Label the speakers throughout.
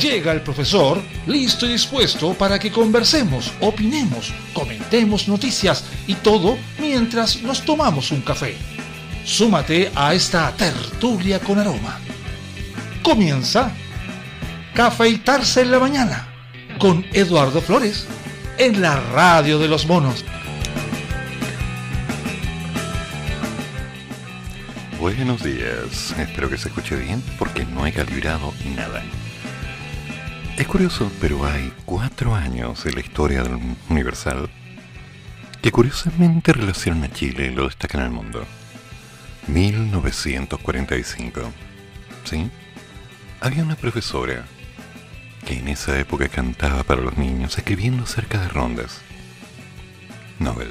Speaker 1: Llega el profesor, listo y dispuesto para que conversemos, opinemos, comentemos noticias y todo mientras nos tomamos un café. Súmate a esta tertulia con aroma. Comienza Cafeitarse en la mañana con Eduardo Flores en la radio de los monos.
Speaker 2: Buenos días, espero que se escuche bien porque no he calibrado nada. Es curioso, pero hay cuatro años en la historia del Universal que curiosamente relacionan a Chile y lo destacan al mundo. 1945. ¿Sí? Había una profesora que en esa época cantaba para los niños escribiendo acerca de rondas. Nobel.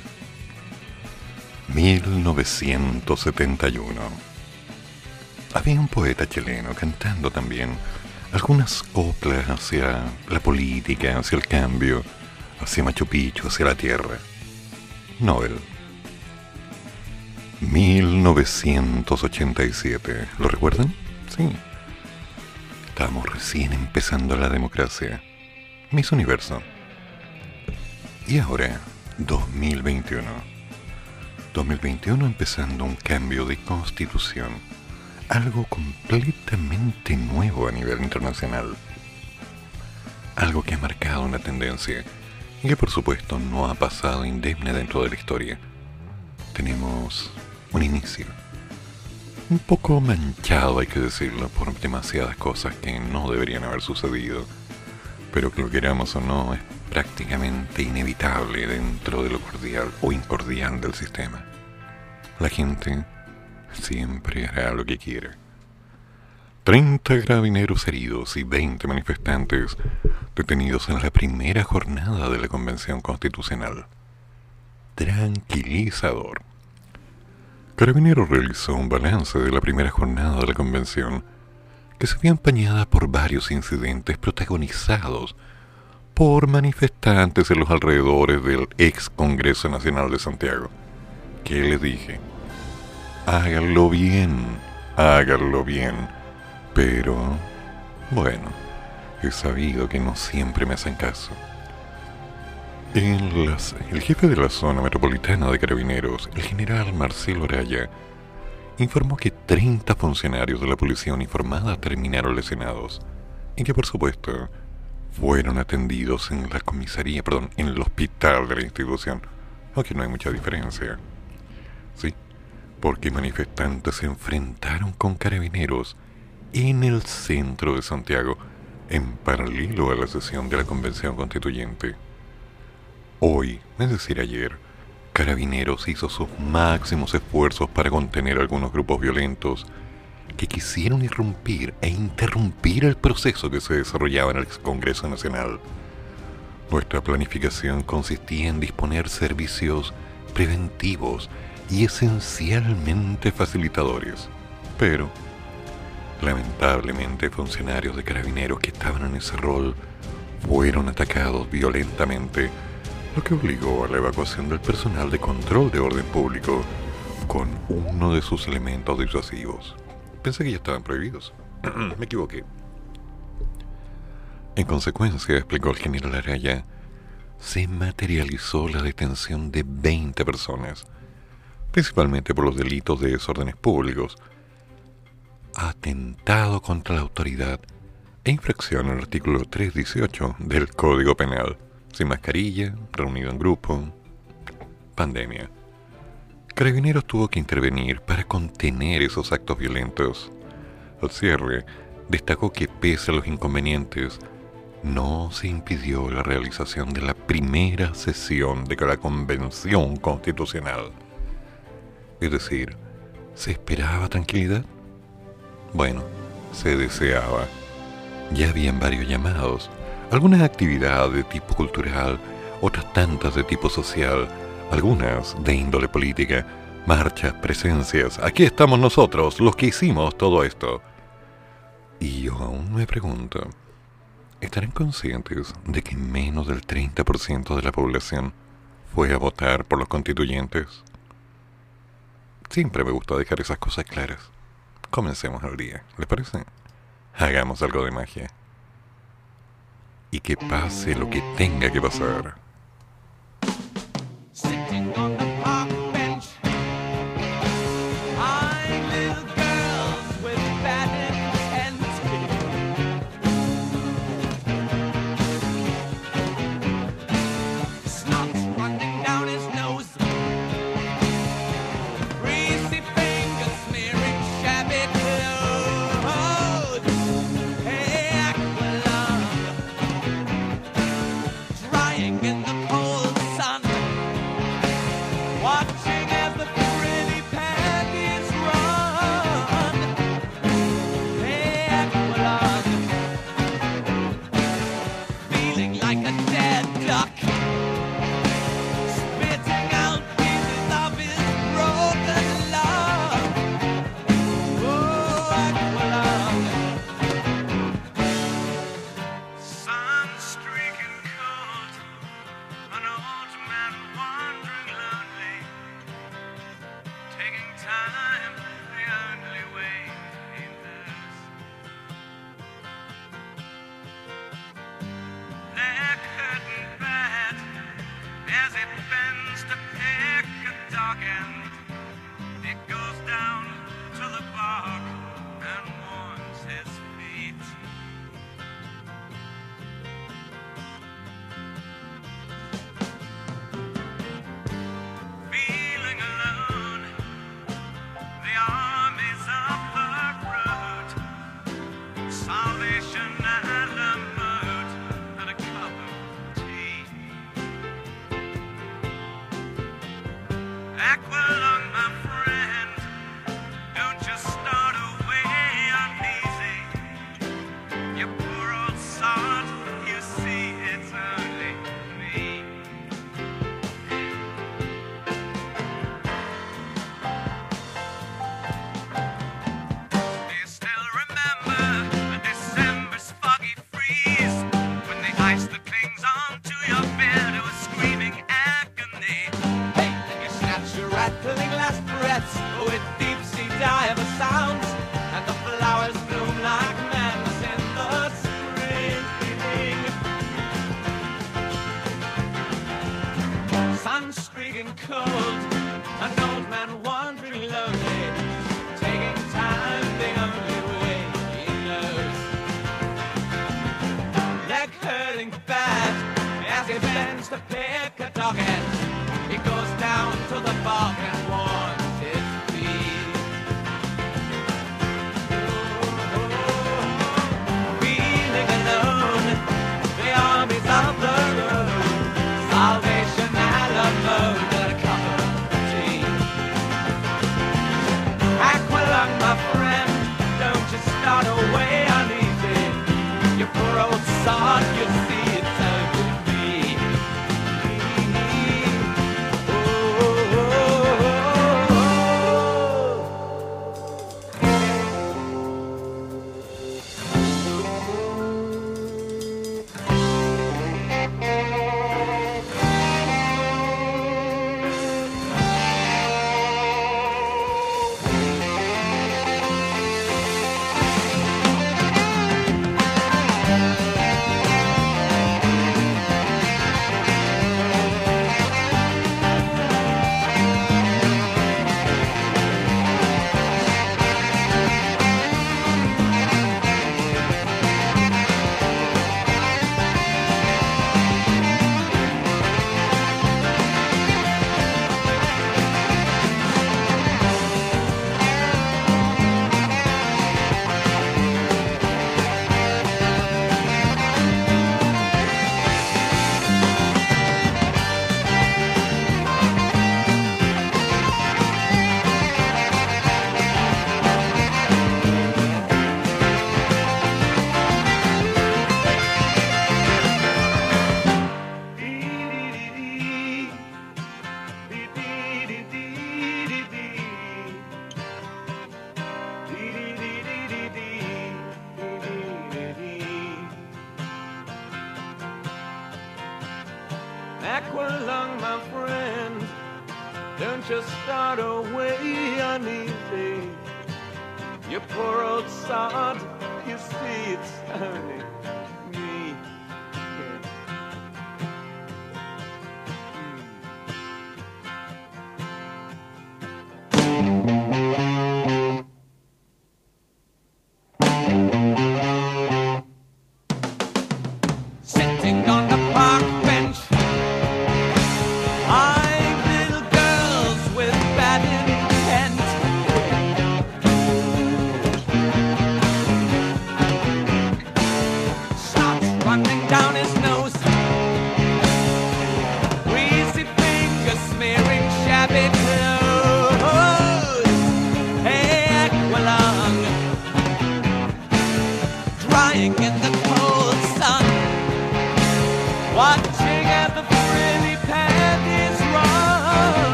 Speaker 2: 1971. Había un poeta chileno cantando también algunas coplas hacia la política, hacia el cambio, hacia Machu Picchu, hacia la tierra. Nobel. 1987. ¿Lo recuerdan? Sí. Estábamos recién empezando la democracia. Miss Universo. Y ahora, 2021. 2021 empezando un cambio de constitución algo completamente nuevo a nivel internacional. Algo que ha marcado una tendencia y que por supuesto no ha pasado indemne dentro de la historia. Tenemos un inicio. Un poco manchado, hay que decirlo, por demasiadas cosas que no deberían haber sucedido, pero que lo queramos o no es prácticamente inevitable dentro de lo cordial o incordial del sistema. La gente siempre hará lo que quiera. 30 gravineros heridos y 20 manifestantes detenidos en la primera jornada de la Convención Constitucional. Tranquilizador. Carabineros realizó un balance de la primera jornada de la convención que se vio empañada por varios incidentes protagonizados por manifestantes en los alrededores del ex Congreso Nacional de Santiago. ¿Qué les dije? háganlo bien, háganlo bien. Pero, bueno, he sabido que no siempre me hacen caso. En las, el jefe de la zona metropolitana de carabineros, el general Marcelo Araya, informó que 30 funcionarios de la policía uniformada terminaron lesionados y que por supuesto fueron atendidos en la comisaría, perdón, en el hospital de la institución, aunque no hay mucha diferencia. Sí, porque manifestantes se enfrentaron con carabineros en el centro de Santiago, en paralelo a la sesión de la Convención Constituyente. Hoy, es decir ayer, Carabineros hizo sus máximos esfuerzos para contener algunos grupos violentos que quisieron irrumpir e interrumpir el proceso que se desarrollaba en el Congreso Nacional. Nuestra planificación consistía en disponer servicios preventivos y esencialmente facilitadores. Pero, lamentablemente, funcionarios de carabineros que estaban en ese rol fueron atacados violentamente, lo que obligó a la evacuación del personal de control de orden público con uno de sus elementos disuasivos. Pensé que ya estaban prohibidos. Me equivoqué. En consecuencia, explicó el general Araya, se materializó la detención de 20 personas principalmente por los delitos de desórdenes públicos, atentado contra la autoridad e infracción al artículo 318 del Código Penal, sin mascarilla, reunido en grupo, pandemia. Carabineros tuvo que intervenir para contener esos actos violentos. Al cierre, destacó que pese a los inconvenientes, no se impidió la realización de la primera sesión de la Convención Constitucional. Es decir, ¿se esperaba tranquilidad? Bueno, se deseaba. Ya habían varios llamados, algunas actividades de tipo cultural, otras tantas de tipo social, algunas de índole política, marchas, presencias. Aquí estamos nosotros, los que hicimos todo esto. Y yo aún me pregunto, ¿estarán conscientes de que menos del 30% de la población fue a votar por los constituyentes? Siempre me gusta dejar esas cosas claras.
Speaker 3: comencemos el día. ¿Les parece? Hagamos algo de magia. Y que pase lo que tenga que pasar. Rock.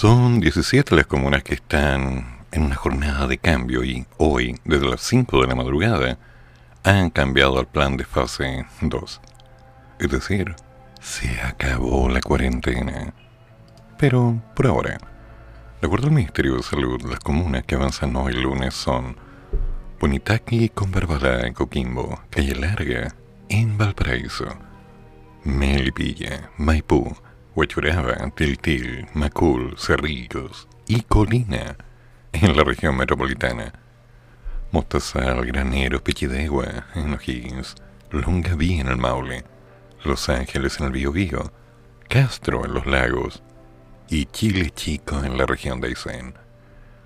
Speaker 2: Son 17 las comunas que están en una jornada de cambio y hoy, desde las 5 de la madrugada, han cambiado al plan de fase 2. Es decir, se acabó la cuarentena. Pero, por ahora, de acuerdo al Ministerio de Salud, las comunas que avanzan hoy lunes son Punitaqui, Conbarbalá, Coquimbo, Calle Larga, en Valparaíso, Melipilla, Maipú, Huachuraba, Tiltil, Macul, Cerrillos y Colina en la región metropolitana. Mostazal, Graneros, Pichidegua en O'Higgins, Longaví en el Maule, Los Ángeles en el Biobío, Castro en los Lagos y Chile Chico en la región de Aysén.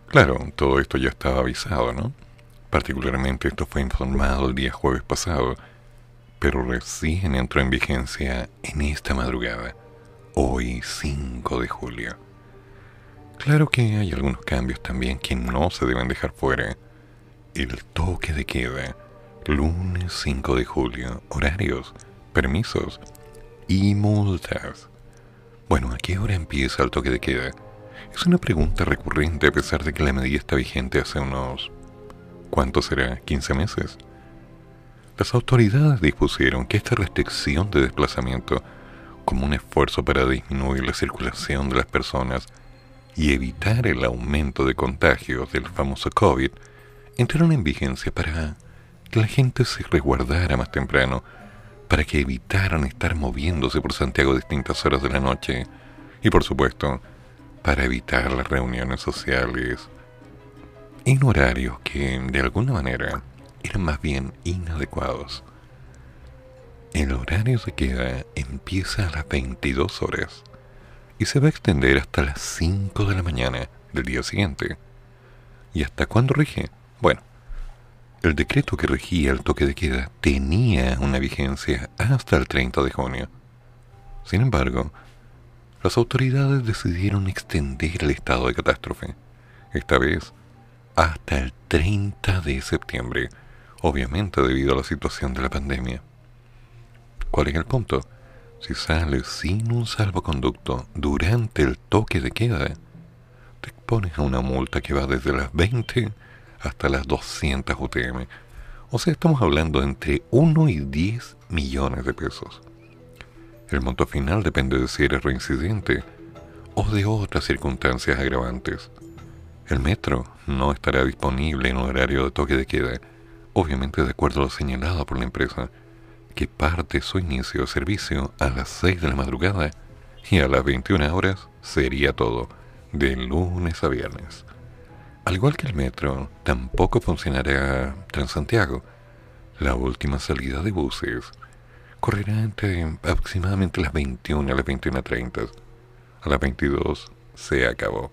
Speaker 2: Claro, todo esto ya estaba avisado, ¿no? Particularmente esto fue informado el día jueves pasado, pero recién entró en vigencia en esta madrugada, hoy 5 de julio. Claro que hay algunos cambios también que no se deben dejar fuera. El toque de queda, lunes 5 de julio, horarios, permisos y multas. Bueno, ¿a qué hora empieza el toque de queda? Es una pregunta recurrente a pesar de que la medida está vigente hace unos... ¿Cuánto será? ¿15 meses? Las autoridades dispusieron que esta restricción de desplazamiento, como un esfuerzo para disminuir la circulación de las personas y evitar el aumento de contagios del famoso COVID, entraron en vigencia para que la gente se resguardara más temprano, para que evitaran estar moviéndose por Santiago a distintas horas de la noche y, por supuesto, para evitar las reuniones sociales en horarios que, de alguna manera, eran más bien inadecuados. El horario de queda empieza a las 22 horas y se va a extender hasta las 5 de la mañana del día siguiente. ¿Y hasta cuándo rige? Bueno, el decreto que regía el toque de queda tenía una vigencia hasta el 30 de junio. Sin embargo, las autoridades decidieron extender el estado de catástrofe, esta vez hasta el 30 de septiembre, obviamente debido a la situación de la pandemia. ¿Cuál es el punto? Si sales sin un salvoconducto durante el toque de queda, te expones a una multa que va desde las 20 hasta las 200 UTM. O sea, estamos hablando entre 1 y 10 millones de pesos. El monto final depende de si eres reincidente o de otras circunstancias agravantes. El metro no estará disponible en horario de toque de queda, obviamente de acuerdo a lo señalado por la empresa, que parte su inicio de servicio a las 6 de la madrugada y a las 21 horas sería todo, de lunes a viernes. Al igual que el metro, tampoco funcionará Transantiago. La última salida de buses correrá entre aproximadamente las 21 a las 21.30. A las 22 se acabó.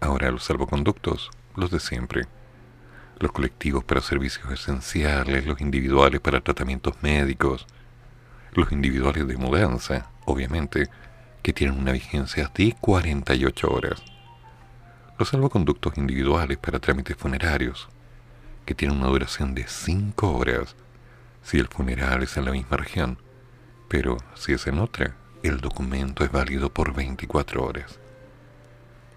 Speaker 2: Ahora los salvoconductos, los de siempre. Los colectivos para servicios esenciales, los individuales para tratamientos médicos, Los individuales de mudanza, obviamente, que tienen una vigencia de 48 horas. Los salvoconductos individuales para trámites funerarios, que tienen una duración de 5 horas si el funeral es en la misma región, pero si es en otra, el documento es válido por 24 horas.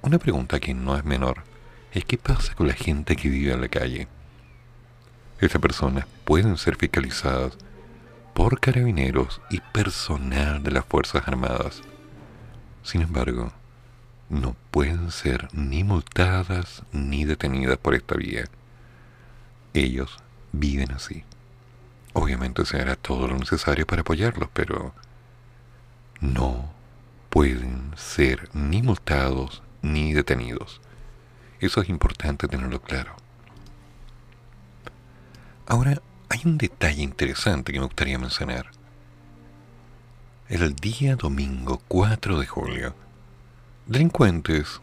Speaker 2: Una pregunta que no es menor es qué pasa con la gente que vive en la calle. Estas personas pueden ser fiscalizadas por carabineros y personal de las Fuerzas Armadas. Sin embargo, no pueden ser ni multadas ni detenidas por esta vía. Ellos viven así. Obviamente se hará todo lo necesario para apoyarlos, pero no pueden ser ni multados ni detenidos. Eso es importante tenerlo claro. Ahora, hay un detalle interesante que me gustaría mencionar. El día domingo 4 de julio, delincuentes,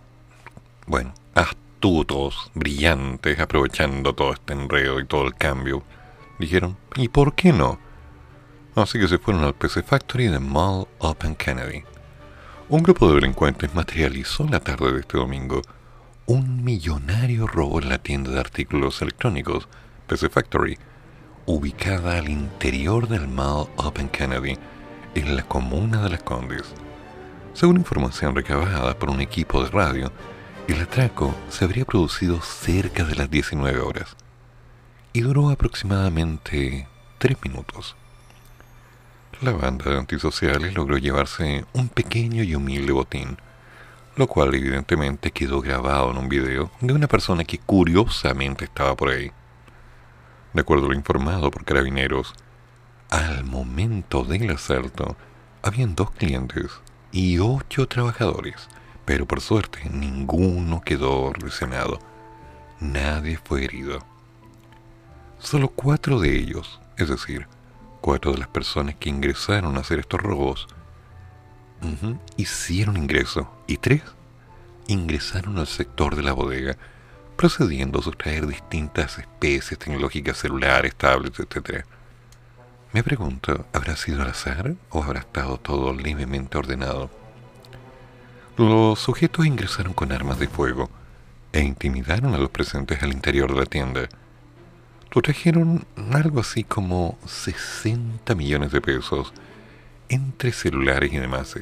Speaker 2: bueno, astutos, brillantes, aprovechando todo este enredo y todo el cambio, dijeron, ¿y por qué no? Así que se fueron al PC Factory de Mall Open Kennedy. Un grupo de delincuentes materializó la tarde de este domingo un millonario robo en la tienda de artículos electrónicos PC Factory, ubicada al interior del Mall Open Kennedy, en la comuna de Las Condes. Según información recabada por un equipo de radio, el atraco se habría producido cerca de las 19 horas y duró aproximadamente tres minutos. La banda de antisociales logró llevarse un pequeño y humilde botín, lo cual evidentemente quedó grabado en un video de una persona que curiosamente estaba por ahí. De acuerdo a lo informado por carabineros, al momento del asalto habían dos clientes y ocho trabajadores, pero por suerte ninguno quedó lesionado. Nadie fue herido. Solo cuatro de ellos, es decir, cuatro de las personas que ingresaron a hacer estos robos, hicieron ingreso y tres ingresaron al sector de la bodega, procediendo a sustraer distintas especies tecnológicas celulares, tablets, etc. Me pregunto, ¿habrá sido al azar o habrá estado todo levemente ordenado? Los sujetos ingresaron con armas de fuego e intimidaron a los presentes al interior de la tienda trajeron algo así como 60 millones de pesos entre celulares y demás.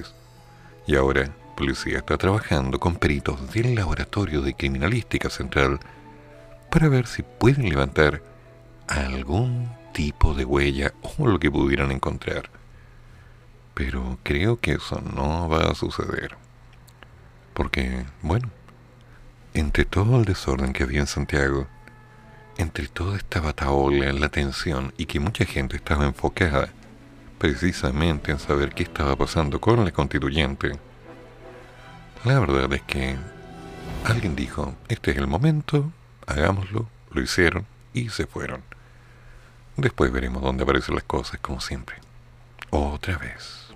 Speaker 2: Y ahora, policía está trabajando con peritos del Laboratorio de Criminalística Central para ver si pueden levantar algún tipo de huella o lo que pudieran encontrar. Pero creo que eso no va a suceder. Porque, bueno, entre todo el desorden que había en Santiago, entre toda esta bataola, la tensión y que mucha gente estaba enfocada precisamente en saber qué estaba pasando con la constituyente, la verdad es que alguien dijo, este es el momento, hagámoslo, lo hicieron y se fueron. Después veremos dónde aparecen las cosas como siempre. Otra vez.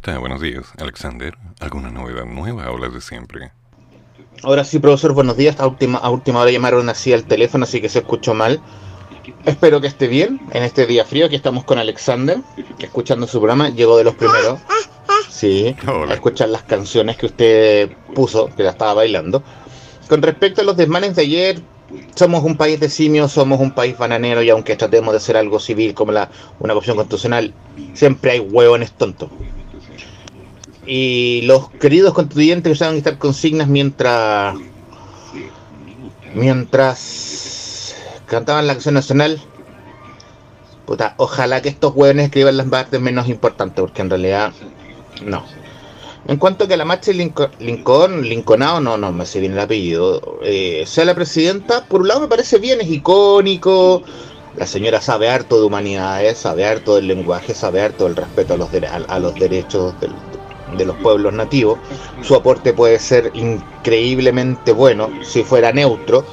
Speaker 2: Está? Buenos días. Alexander, ¿alguna novedad nueva o las de siempre?
Speaker 4: Ahora sí, profesor, buenos días. A última, a última hora llamaron así al teléfono, así que se escuchó mal. Espero que esté bien en este día frío. Aquí estamos con Alexander, escuchando su programa. Llegó de los primeros. Sí,
Speaker 2: Hola.
Speaker 4: a escuchar las canciones que usted puso, que la estaba bailando. Con respecto a los desmanes de ayer, somos un país de simios, somos un país bananero y aunque tratemos de hacer algo civil como la, una opción constitucional, siempre hay hueones tontos. Y los queridos constituyentes a estar consignas mientras mientras cantaban la canción nacional. Puta, ojalá que estos hueones escriban las partes menos importantes, porque en realidad no. En cuanto a que la marcha de Lincoln, Lincoln, Lincolnado, no, no me sé bien el apellido, eh, sea la presidenta, por un lado me parece bien, es icónico, la señora sabe harto de humanidades, sabe harto del lenguaje, sabe harto del respeto a los, dere- a, a los derechos del- de los pueblos nativos. Su aporte puede ser increíblemente bueno si fuera neutro.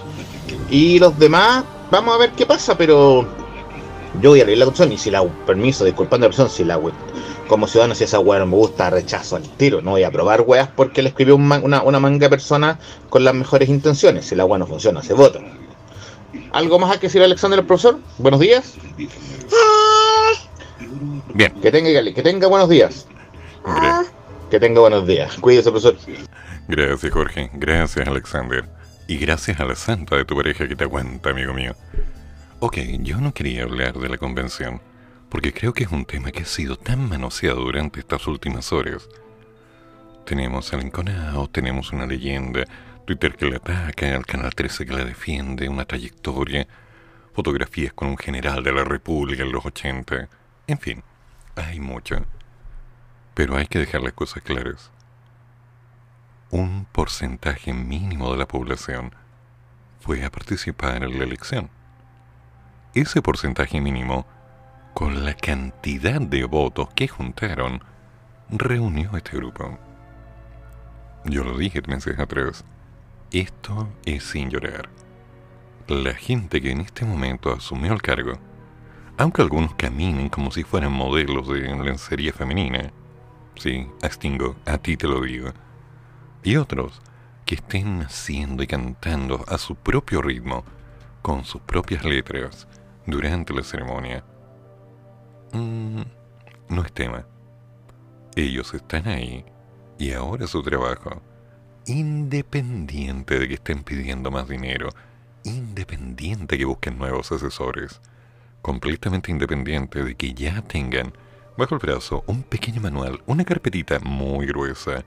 Speaker 4: Y los demás, vamos a ver qué pasa, pero yo voy a leer la cuestión y si la permiso, disculpando a la persona, si la como ciudadano, si esa weá no me gusta, rechazo al tiro. No voy a probar weas porque le escribió un ma- una, una manga de personas con las mejores intenciones. Si la weá no funciona, se vota. ¿Algo más hay que decir Alexander el profesor? Buenos días.
Speaker 2: Bien,
Speaker 4: Que tenga, que tenga buenos días. Que tenga buenos días. Cuídese, profesor.
Speaker 2: gracias Jorge, gracias Alexander. Y gracias a la santa de tu pareja que te aguanta, amigo mío. Ok, yo no quería hablar de la convención, porque creo que es un tema que ha sido tan manoseado durante estas últimas horas. Tenemos al enconado, tenemos una leyenda, Twitter que la ataca, el Canal 13 que la defiende, una trayectoria, fotografías con un general de la República en los 80, en fin, hay mucho. Pero hay que dejar las cosas claras. Un porcentaje mínimo de la población fue a participar en la elección. Ese porcentaje mínimo, con la cantidad de votos que juntaron, reunió a este grupo. Yo lo dije meses atrás. Esto es sin llorar. La gente que en este momento asumió el cargo, aunque algunos caminen como si fueran modelos de lencería femenina, sí, Astingo, a ti te lo digo, y otros que estén haciendo y cantando a su propio ritmo, con sus propias letras, durante la ceremonia, mm, no es tema. Ellos están ahí y ahora su trabajo, independiente de que estén pidiendo más dinero, independiente que busquen nuevos asesores, completamente independiente de que ya tengan bajo el brazo un pequeño manual, una carpetita muy gruesa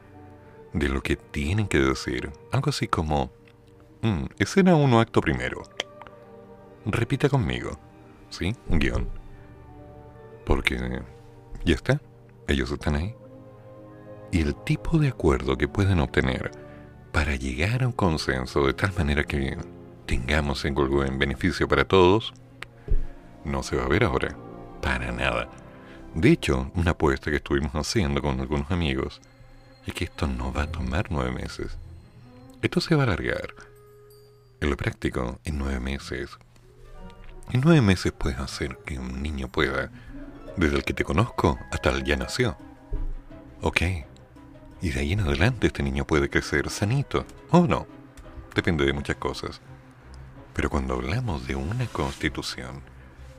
Speaker 2: de lo que tienen que decir, algo así como, "Mm, escena 1, acto primero. Repita conmigo, ¿sí? Un guion. Porque ya está, ellos están ahí. Y el tipo de acuerdo que pueden obtener para llegar a un consenso de tal manera que tengamos algo en beneficio para todos, no se va a ver ahora, para nada. De hecho, una apuesta que estuvimos haciendo con algunos amigos es que esto no va a tomar nueve meses. Esto se va a alargar. En lo práctico, en nueve meses. En nueve meses puedes hacer que un niño pueda, desde el que te conozco hasta el ya nació. Ok. Y de ahí en adelante este niño puede crecer sanito, o no. Depende de muchas cosas. Pero cuando hablamos de una constitución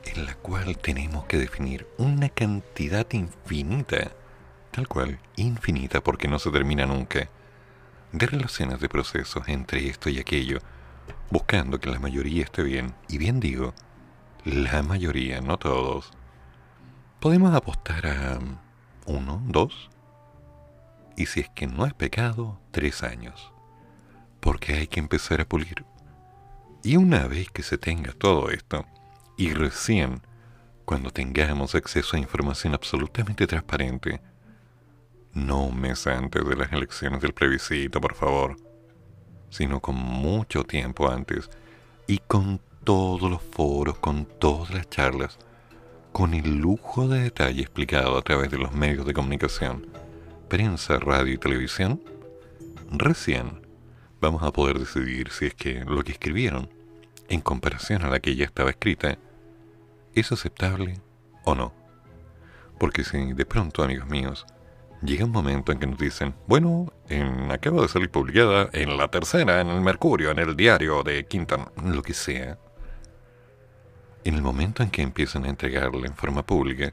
Speaker 2: en la cual tenemos que definir una cantidad infinita, tal cual, infinita porque no se termina nunca, de relaciones de procesos entre esto y aquello, buscando que la mayoría esté bien, y bien digo, la mayoría, no todos, podemos apostar a uno, dos, y si es que no es pecado, tres años, porque hay que empezar a pulir. Y una vez que se tenga todo esto, y recién cuando tengamos acceso a información absolutamente transparente, no un mes antes de las elecciones del plebiscito, por favor, sino con mucho tiempo antes y con todos los foros, con todas las charlas, con el lujo de detalle explicado a través de los medios de comunicación, prensa, radio y televisión, recién vamos a poder decidir si es que lo que escribieron, en comparación a la que ya estaba escrita, es aceptable o no. Porque si de pronto, amigos míos, llega un momento en que nos dicen, bueno, en, acaba de salir publicada en la tercera, en el Mercurio, en el diario de Quintan, lo que sea, en el momento en que empiezan a entregarla en forma pública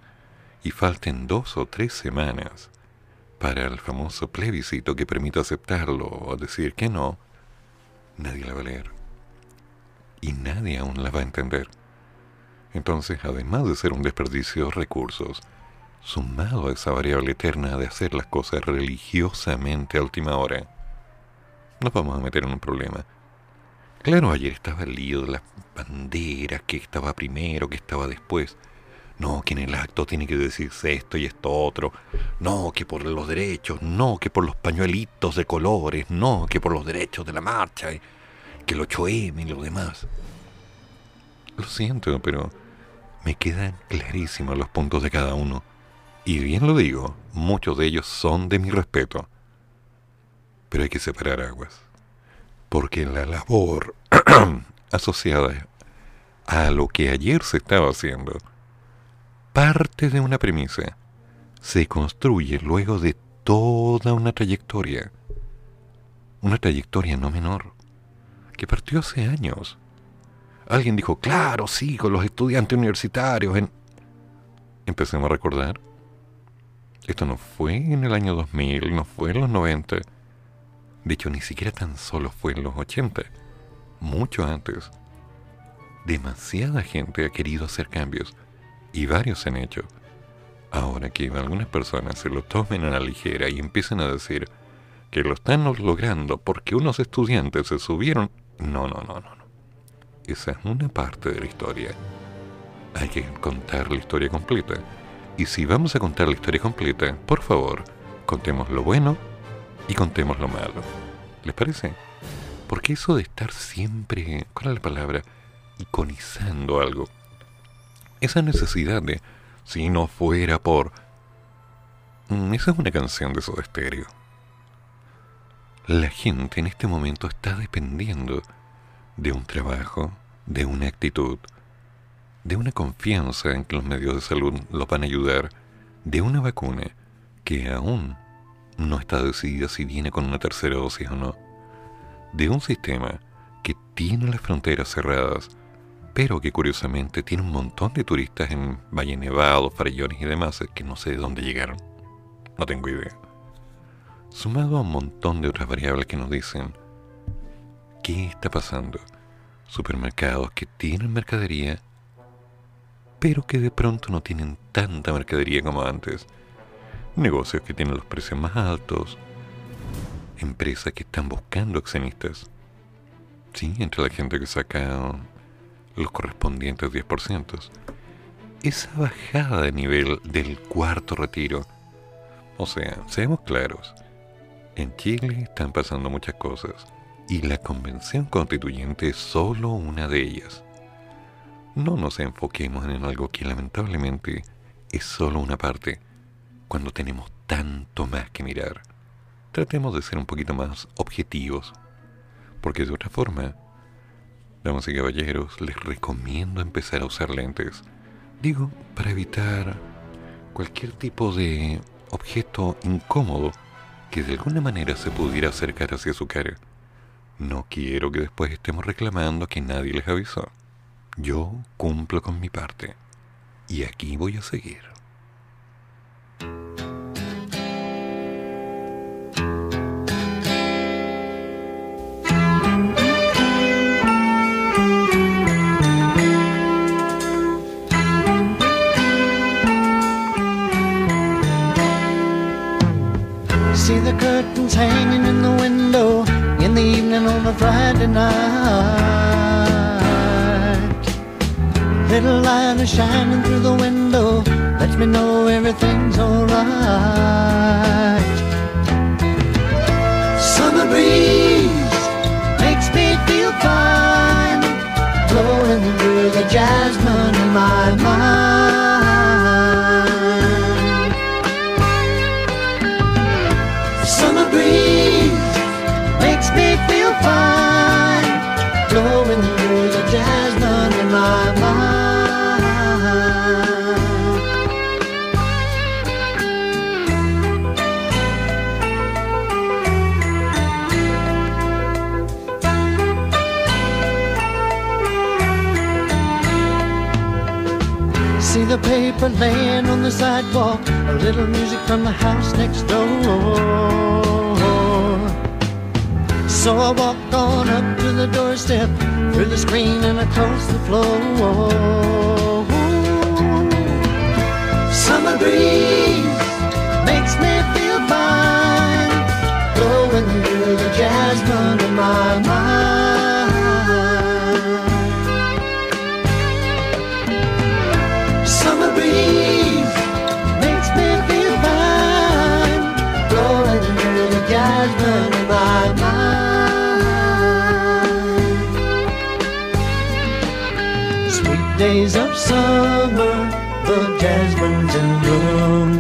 Speaker 2: y falten dos o tres semanas para el famoso plebiscito que permita aceptarlo o decir que no, nadie la va a leer. Y nadie aún la va a entender. Entonces, además de ser un desperdicio de recursos, sumado a esa variable eterna de hacer las cosas religiosamente a última hora, nos vamos a meter en un problema. Claro, ayer estaba el lío de las banderas, que estaba primero, que estaba después. No, que en el acto tiene que decirse esto y esto otro. No, que por los derechos. No, que por los pañuelitos de colores. No, que por los derechos de la marcha. Que el 8M y lo demás. Lo siento, pero me quedan clarísimos los puntos de cada uno. Y bien lo digo, muchos de ellos son de mi respeto. Pero hay que separar aguas. Porque la labor asociada a lo que ayer se estaba haciendo parte de una premisa. Se construye luego de toda una trayectoria. Una trayectoria no menor, que partió hace años. Alguien dijo, claro, sí, con los estudiantes universitarios. En... Empecemos a recordar. Esto no fue en el año 2000, no fue en los 90. De hecho, ni siquiera tan solo fue en los 80. Mucho antes. Demasiada gente ha querido hacer cambios y varios se han hecho. Ahora que algunas personas se lo tomen a la ligera y empiecen a decir que lo están logrando porque unos estudiantes se subieron. No, no, no, no. Esa es una parte de la historia. Hay que contar la historia completa. Y si vamos a contar la historia completa, por favor, contemos lo bueno y contemos lo malo. ¿Les parece? Porque eso de estar siempre, ¿cuál es la palabra? Iconizando algo. Esa necesidad de, si no fuera por... Mm, esa es una canción de Soda Stereo. La gente en este momento está dependiendo de un trabajo, de una actitud, de una confianza en que los medios de salud los van a ayudar, de una vacuna que aún no está decidida si viene con una tercera dosis o no, de un sistema que tiene las fronteras cerradas, pero que curiosamente tiene un montón de turistas en Valle Nevado, Farellones y demás que no sé de dónde llegaron. No tengo idea. Sumado a un montón de otras variables que nos dicen ¿Qué está pasando? Supermercados que tienen mercadería, pero que de pronto no tienen tanta mercadería como antes. Negocios que tienen los precios más altos. Empresas que están buscando accionistas. Sí, entre la gente que saca los correspondientes 10%. Esa bajada de nivel del cuarto retiro. O sea, seamos claros. En Chile están pasando muchas cosas y la convención constituyente es solo una de ellas. No nos enfoquemos en algo que lamentablemente es solo una parte, cuando tenemos tanto más que mirar. Tratemos de ser un poquito más objetivos, porque de otra forma, damas y caballeros, les recomiendo empezar a usar lentes. Digo, para evitar cualquier tipo de objeto incómodo que de alguna manera se pudiera acercar hacia su cara. No quiero que después estemos reclamando que nadie les avisó. Yo cumplo con mi parte. Y aquí voy a seguir.
Speaker 5: The evening on a Friday night. Little light is shining through the window, lets me know everything's alright. Summer breeze makes me feel fine, blowing through the jasmine in my mind. Paper laying on the sidewalk, a little music from the house next door. So I walk on up to the doorstep, through the screen and across the floor. Summer breeze makes me feel fine, blowing through the jasmine in my mind. Days of summer, the jasmine's in bloom.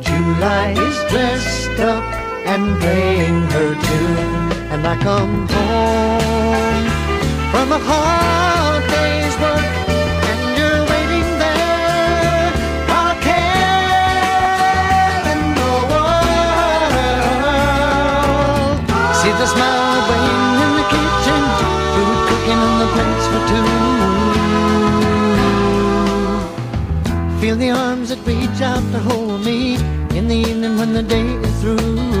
Speaker 5: July is dressed up and playing her tune, and I come home from a hard hold me in the evening when the day is through.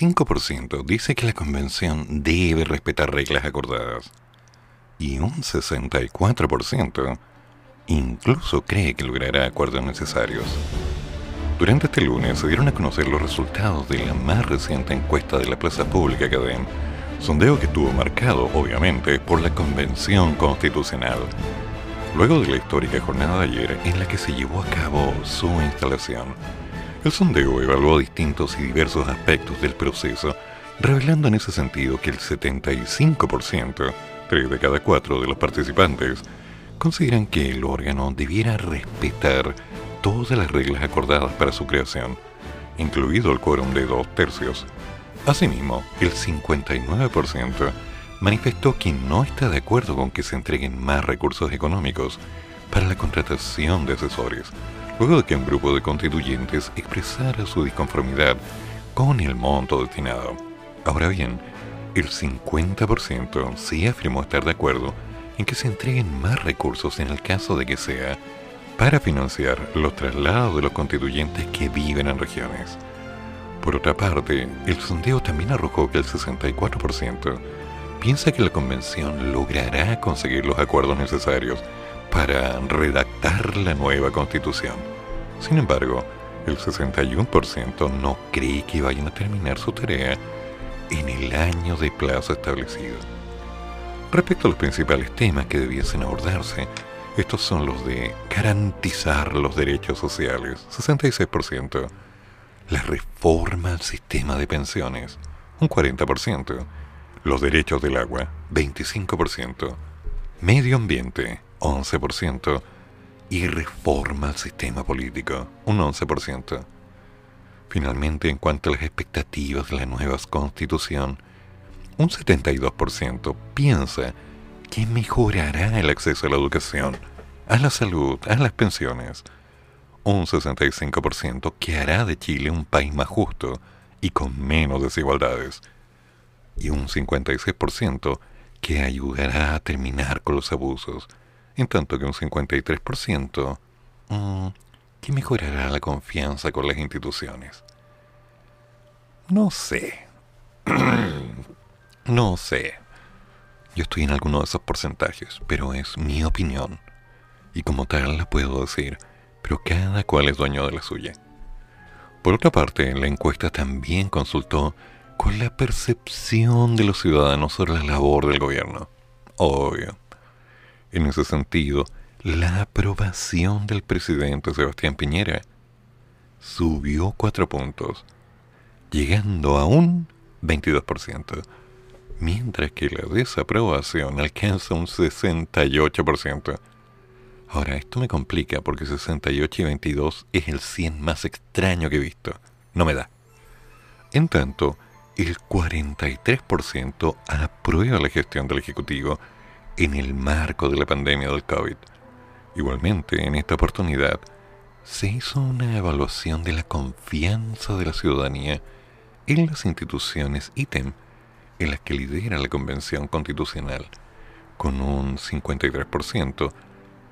Speaker 2: 75% dice que la convención debe respetar reglas acordadas y un 64% incluso cree que logrará acuerdos necesarios. Durante este lunes se dieron a conocer los resultados de la más reciente encuesta de la Plaza Pública CADEM, sondeo que estuvo marcado, obviamente, por la Convención Constitucional, luego de la histórica jornada de ayer en la que se llevó a cabo su instalación. El sondeo evaluó distintos y diversos aspectos del proceso, revelando en ese sentido que el 75%, tres de cada cuatro de los participantes, consideran que el órgano debiera respetar todas las reglas acordadas para su creación, incluido el quórum de dos tercios. Asimismo, el 59% manifestó que no está de acuerdo con que se entreguen más recursos económicos para la contratación de asesores, luego de que un grupo de constituyentes expresara su disconformidad con el monto destinado. Ahora bien, el 50% sí afirmó estar de acuerdo en que se entreguen más recursos en el caso de que sea para financiar los traslados de los constituyentes que viven en regiones. Por otra parte, el sondeo también arrojó que el 64% piensa que la convención logrará conseguir los acuerdos necesarios para redactar la nueva constitución. Sin embargo, el 61% no cree que vayan a terminar su tarea en el año de plazo establecido. Respecto a los principales temas que debiesen abordarse, estos son los de garantizar los derechos sociales, 66%, la reforma al sistema de pensiones, un 40%, los derechos del agua, 25%, medio ambiente, 11%, y reforma al sistema político, un 11%. Finalmente, en cuanto a las expectativas de la nueva constitución, un 72% piensa que mejorará el acceso a la educación, a la salud, a las pensiones. Un 65% que hará de Chile un país más justo y con menos desigualdades. Y un 56% que ayudará a terminar con los abusos, en tanto que un 53% mm, que mejorará la confianza con las instituciones. No sé. no sé. Yo estoy en alguno de esos porcentajes, pero es mi opinión. Y como tal la puedo decir, pero cada cual es dueño de la suya. Por otra parte, la encuesta también consultó con la percepción de los ciudadanos sobre la labor del gobierno. Obvio. En ese sentido, la aprobación del presidente Sebastián Piñera subió cuatro puntos, llegando a un 22%, mientras que la desaprobación alcanza un 68%. Ahora, esto me complica porque 68 y 22 es el 100 más extraño que he visto. No me da. En tanto, el 43% aprueba la gestión del Ejecutivo en el marco de la pandemia del COVID. Igualmente, en esta oportunidad, se hizo una evaluación de la confianza de la ciudadanía en las instituciones ítem en las que lidera la Convención Constitucional, con un 53%,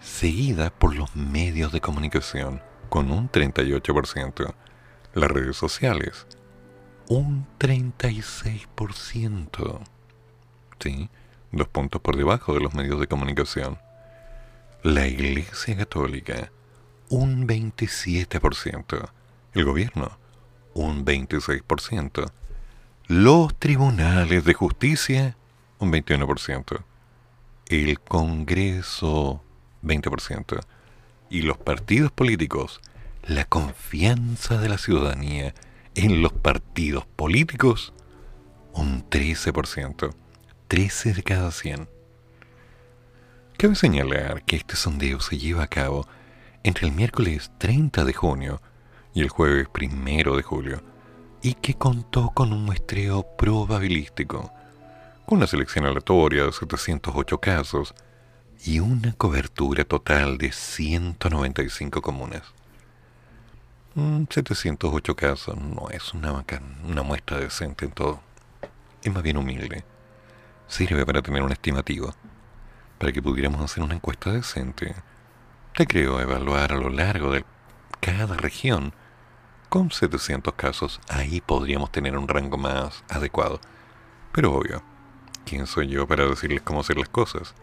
Speaker 2: seguida por los medios de comunicación, con un 38%, las redes sociales, un 36%, ¿sí? Dos puntos por debajo de los medios de comunicación. La Iglesia Católica, un 27%. El gobierno, un 26%. Los tribunales de justicia, un 21%. El Congreso, 20%. Y los partidos políticos, la confianza de la ciudadanía en los partidos políticos, un 13%. 13 de cada 100. Cabe señalar que este sondeo se lleva a cabo entre el miércoles 30 de junio y el jueves 1 de julio, y que contó con un muestreo probabilístico, con una selección aleatoria de 708 casos y una cobertura total de 195 comunas. 708 casos no es una, una muestra decente en todo, es más bien humilde sirve para tener un estimativo, para que pudiéramos hacer una encuesta decente. Te creo evaluar a lo largo de cada región. Con 700 casos, ahí podríamos tener un rango más adecuado. Pero obvio, ¿quién soy yo para decirles cómo hacer las cosas?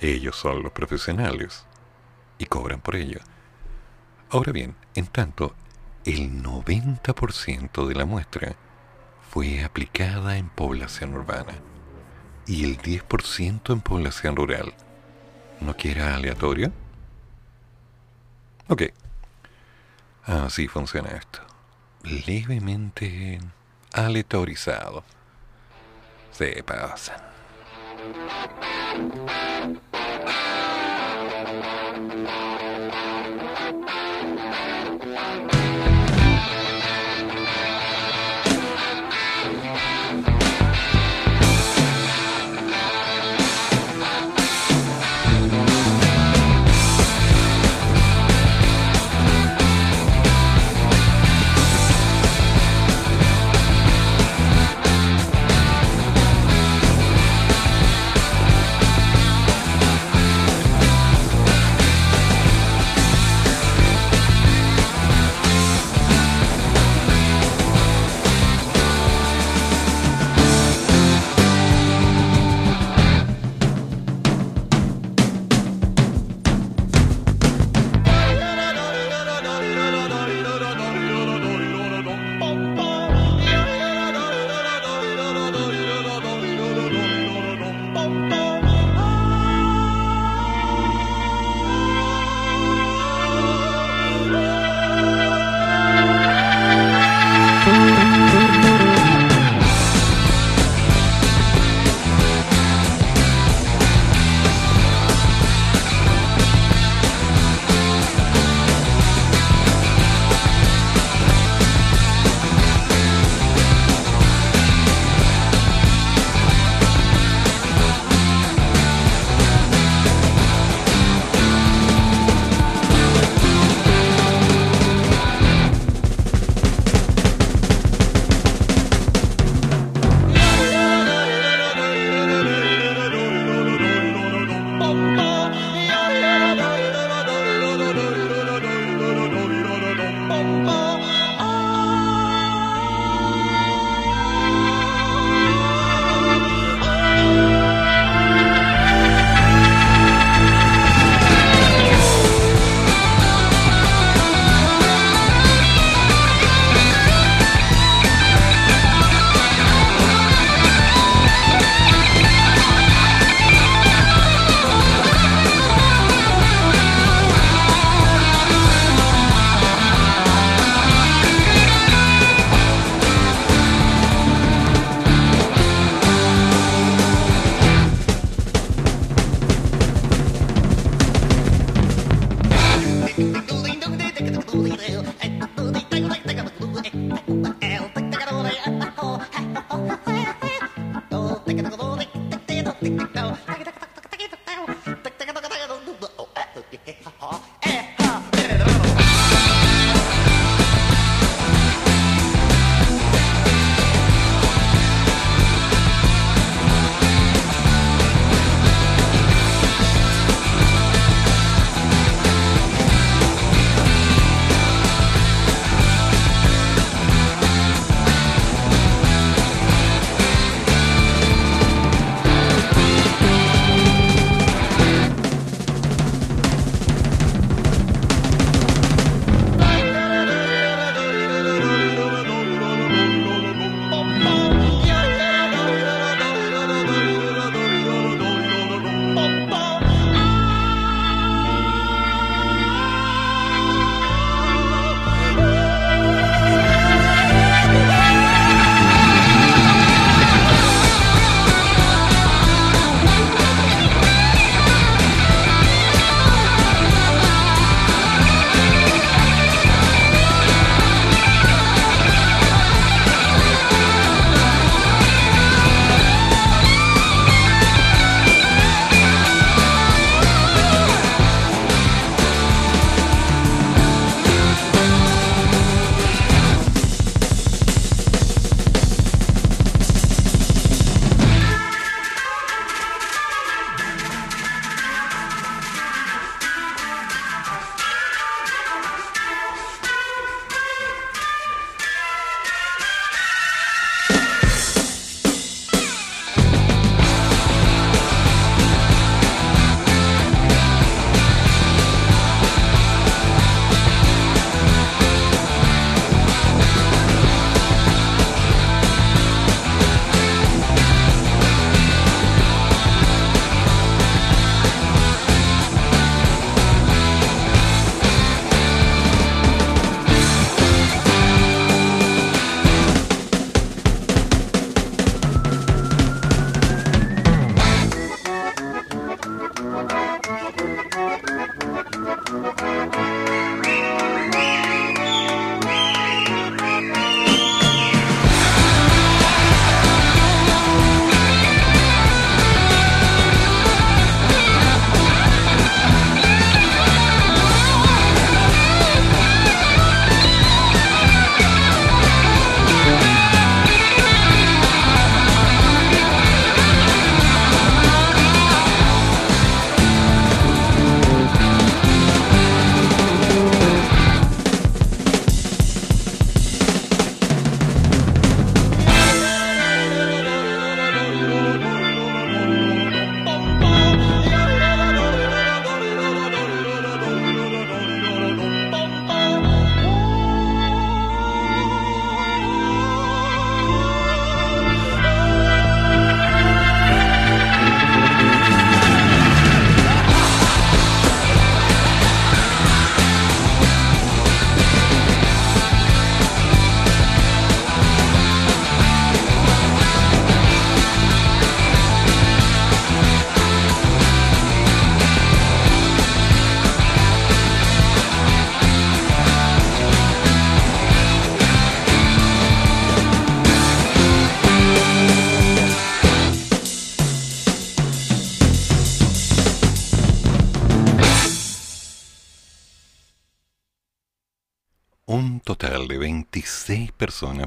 Speaker 2: Ellos son los profesionales y cobran por ello. Ahora bien, en tanto, el 90% de la muestra fue aplicada en población urbana y el 10% en población rural. ¿No quiere aleatorio? Ok. Así funciona esto. Levemente aleatorizado. Se pasa.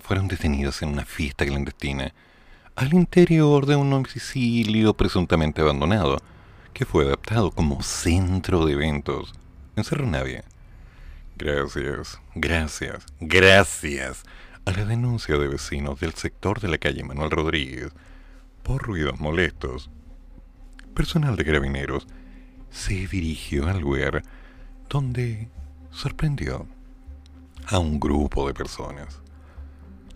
Speaker 2: Fueron detenidas en una fiesta clandestina al interior de un domicilio presuntamente abandonado, que fue adaptado como centro de eventos en Cerro Navia. Gracias, gracias, gracias a la denuncia de vecinos del sector de la calle Manuel Rodríguez por ruidos molestos, personal de carabineros se dirigió al lugar donde sorprendió a un grupo de personas.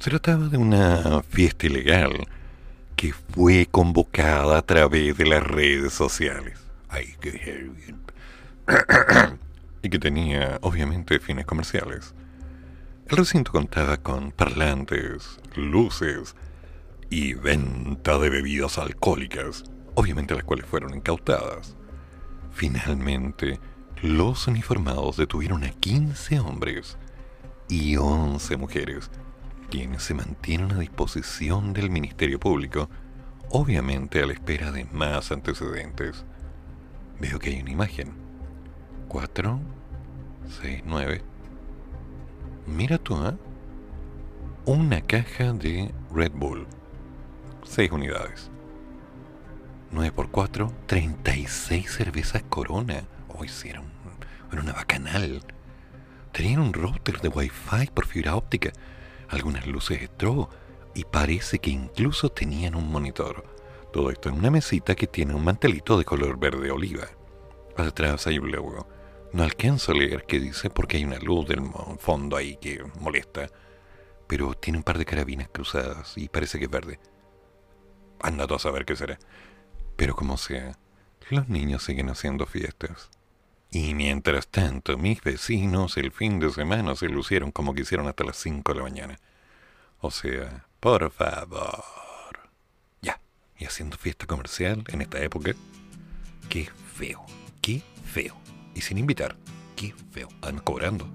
Speaker 2: Se trataba de una fiesta ilegal que fue convocada a través de las redes sociales. Ay, qué y que tenía, obviamente, fines comerciales. El recinto contaba con parlantes, luces y venta de bebidas alcohólicas, obviamente las cuales fueron incautadas. Finalmente, los uniformados detuvieron a 15 hombres y 11 mujeres quienes se mantienen a disposición del Ministerio Público, obviamente a la espera de más antecedentes. Veo que hay una imagen. 4, 6, 9. Mira tú, ¿eh? Una caja de Red Bull. 6 unidades. 9 por 4, 36 cervezas Corona. Hoy sí, era, era una bacanal. Tenían un router de Wi-Fi por fibra óptica algunas luces strobo y parece que incluso tenían un monitor. Todo esto en una mesita que tiene un mantelito de color verde oliva. Atrás hay un logo. No alcanzo a leer qué dice porque hay una luz del fondo ahí que molesta. Pero tiene un par de carabinas cruzadas y parece que es verde. Anda a saber qué será. Pero como sea, los niños siguen haciendo fiestas. Y mientras tanto, mis vecinos el fin de semana se lucieron como quisieron hasta las 5 de la mañana. O sea, por favor. Ya, y haciendo fiesta comercial en esta época, qué feo, qué feo. Y sin invitar, qué feo. Además cobrando.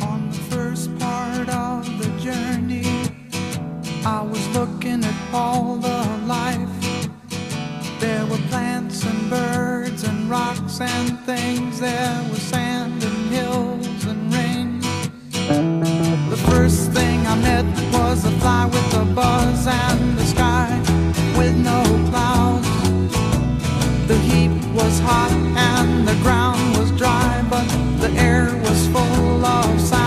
Speaker 6: On the first part of the journey, I was looking at all the life. There were plants and birds rocks and things. There was sand and hills and rain. The first thing I met was a fly with a buzz and the sky with no clouds. The heat was hot and the ground was dry, but the air was full of sound.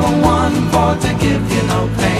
Speaker 6: One for to give you no pain.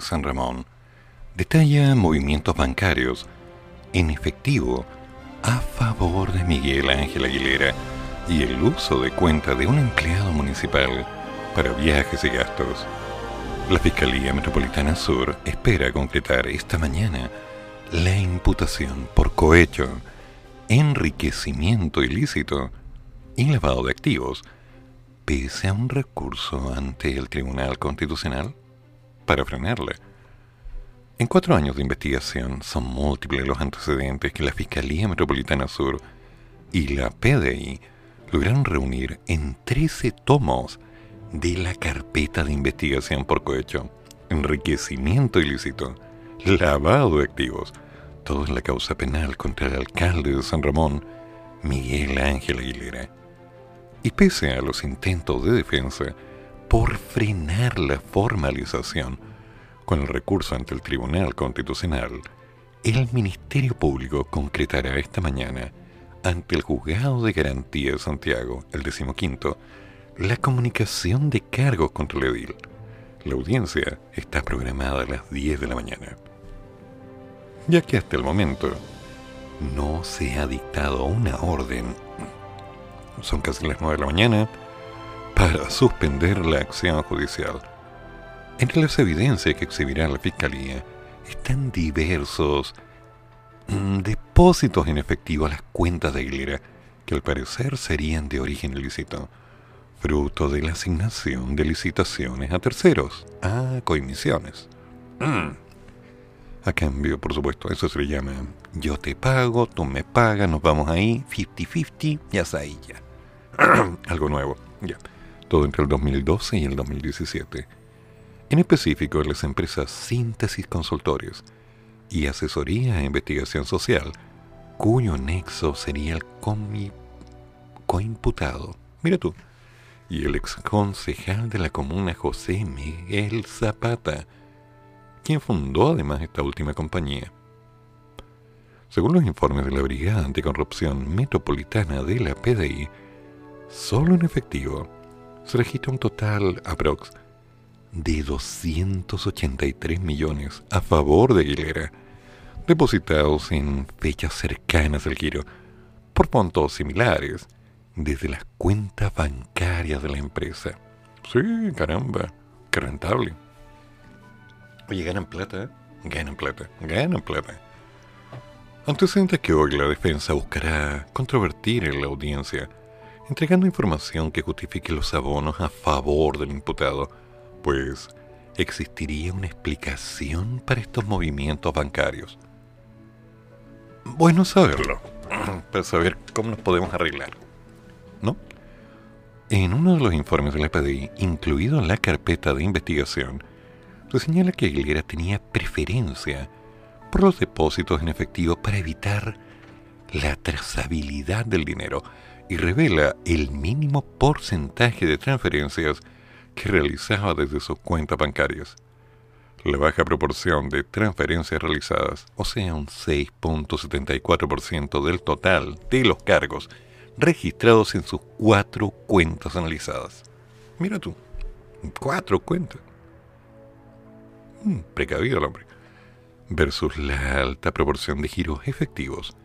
Speaker 2: San Ramón detalla movimientos bancarios en efectivo a favor de Miguel Ángel Aguilera y el uso de cuenta de un empleado municipal para viajes y gastos. La Fiscalía Metropolitana Sur espera concretar esta mañana la imputación por cohecho, enriquecimiento ilícito y lavado de activos pese a un recurso ante el Tribunal Constitucional para frenarla. En cuatro años de investigación son múltiples los antecedentes que la Fiscalía Metropolitana Sur y la PDI lograron reunir en 13 tomos de la carpeta de investigación por cohecho, enriquecimiento ilícito, lavado de activos, todo en la causa penal contra el alcalde de San Ramón, Miguel Ángel Aguilera. Y pese a los intentos de defensa por frenar la formalización con el recurso ante el Tribunal Constitucional, el Ministerio Público concretará esta mañana ante el Juzgado de Garantía de Santiago, el decimoquinto, la comunicación de cargos contra el edil. La audiencia está programada a las 10 de la mañana. Ya que hasta el momento no se ha dictado una orden son casi las 9 de la mañana, para suspender la acción judicial. Entre las evidencias que exhibirá la Fiscalía están diversos mm, depósitos en efectivo a las cuentas de Aguilera, que al parecer serían de origen ilícito, fruto de la asignación de licitaciones a terceros, a coimisiones. Mm. A cambio, por supuesto, eso se le llama yo te pago, tú me pagas, nos vamos ahí, 50-50, ya está ahí ya. algo nuevo. Ya. Todo entre el 2012 y el 2017. En específico, las empresas Síntesis Consultores y Asesoría e Investigación Social, cuyo nexo sería el coimputado. Mira tú. Y el ex concejal de la comuna José Miguel Zapata, quien fundó además esta última compañía. Según los informes de la Brigada Anticorrupción Metropolitana de la PDI, solo en efectivo se registra un total aprox de 283 millones a favor de Aguilera, depositados en fechas cercanas al giro, por montos similares, desde las cuentas bancarias de la empresa. Sí, caramba, qué rentable. Oye, ganan plata, ¿eh? ganan plata, ganan plata. Antecedentes que hoy la defensa buscará controvertir en la audiencia, entregando información que justifique los abonos a favor del imputado, pues existiría una explicación para estos movimientos bancarios. Bueno saberlo, para saber cómo nos podemos arreglar, ¿no? En uno de los informes de la PDI, incluido en la carpeta de investigación, se señala que Aguilera tenía preferencia por los depósitos en efectivo para evitar la trazabilidad del dinero y revela el mínimo porcentaje de transferencias que realizaba desde sus cuentas bancarias. La baja proporción de transferencias realizadas, o sea, un 6.74% del total de los cargos registrados en sus cuatro cuentas analizadas. Mira tú, cuatro cuentas. Mm, precavido el hombre. Versus la alta proporción de giros efectivos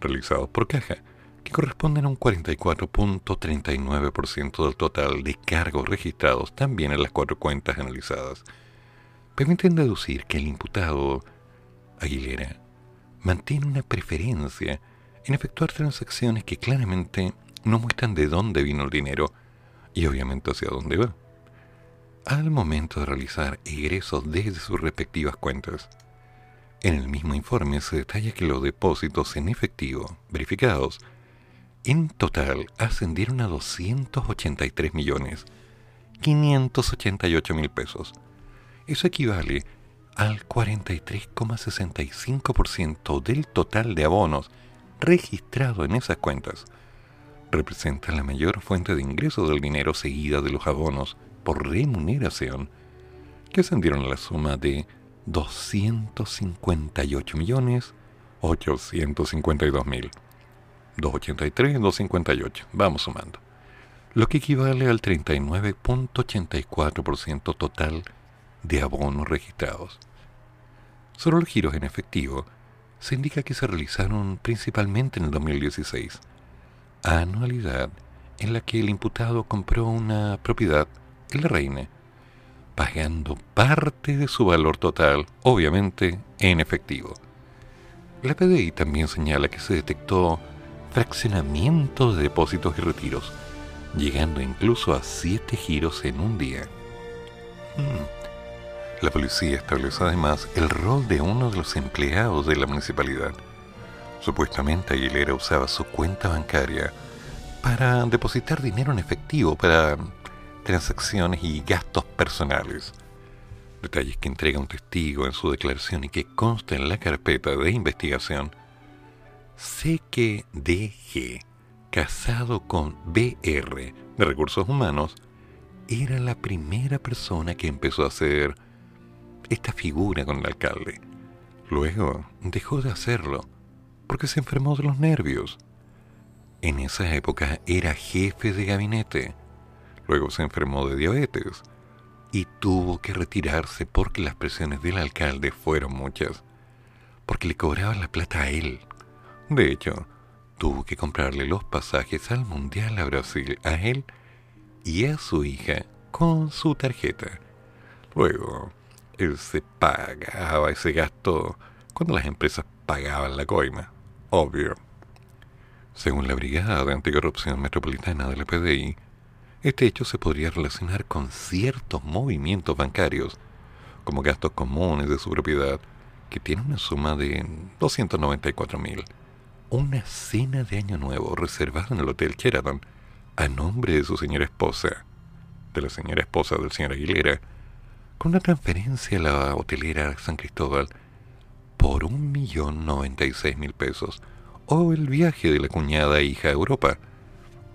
Speaker 2: realizados por caja, que corresponden a un 44.39% del total de cargos registrados también en las cuatro cuentas analizadas, permiten deducir que el imputado Aguilera mantiene una preferencia en efectuar transacciones que claramente no muestran de dónde vino el dinero y obviamente hacia dónde va. Al momento de realizar egresos desde sus respectivas cuentas, en el mismo informe se detalla que los depósitos en efectivo verificados en total ascendieron a 283 millones 588 mil pesos. Eso equivale al 43,65% del total de abonos registrado en esas cuentas. Representa la mayor fuente de ingreso del dinero seguida de los abonos por remuneración, que ascendieron a la suma de 258 millones 852 mil. 283 258, vamos sumando. Lo que equivale al 39.84% total de abonos registrados. Sobre los giros en efectivo, se indica que se realizaron principalmente en el 2016, anualidad en la que el imputado compró una propiedad en la Reina, pagando parte de su valor total, obviamente, en efectivo. La PDI también señala que se detectó fraccionamiento de depósitos y retiros, llegando incluso a siete giros en un día. Hmm. La policía establece además el rol de uno de los empleados de la municipalidad. Supuestamente Aguilera usaba su cuenta bancaria para depositar dinero en efectivo para transacciones y gastos personales. Detalles que entrega un testigo en su declaración y que consta en la carpeta de investigación. Sé que DG, casado con BR de Recursos Humanos, era la primera persona que empezó a hacer esta figura con el alcalde. Luego dejó de hacerlo porque se enfermó de los nervios. En esa época era jefe de gabinete Luego se enfermó de diabetes y tuvo que retirarse porque las presiones del alcalde fueron muchas, porque le cobraban la plata a él. De hecho, tuvo que comprarle los pasajes al Mundial a Brasil a él y a su hija con su tarjeta. Luego, él se pagaba ese gasto cuando las empresas pagaban la coima, obvio. Según la Brigada de Anticorrupción Metropolitana de la PDI, este hecho se podría relacionar con ciertos movimientos bancarios, como gastos comunes de su propiedad, que tiene una suma de 294 mil. Una cena de Año Nuevo reservada en el Hotel Sheraton a nombre de su señora esposa, de la señora esposa del señor Aguilera, con una transferencia a la hotelera San Cristóbal por un millón noventa y seis mil pesos, o el viaje de la cuñada hija a Europa,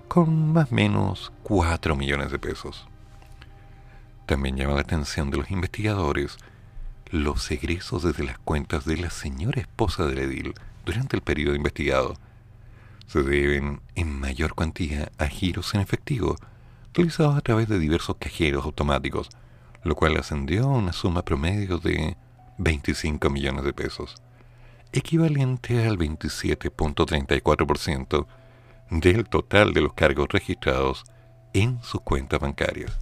Speaker 2: con más o menos 4 millones de pesos. También llama la atención de los investigadores los egresos desde las cuentas de la señora esposa del edil durante el periodo investigado. Se deben en mayor cuantía a giros en efectivo realizados a través de diversos cajeros automáticos, lo cual ascendió a una suma promedio de 25 millones de pesos, equivalente al 27.34% del total de los cargos registrados en sus cuentas bancarias.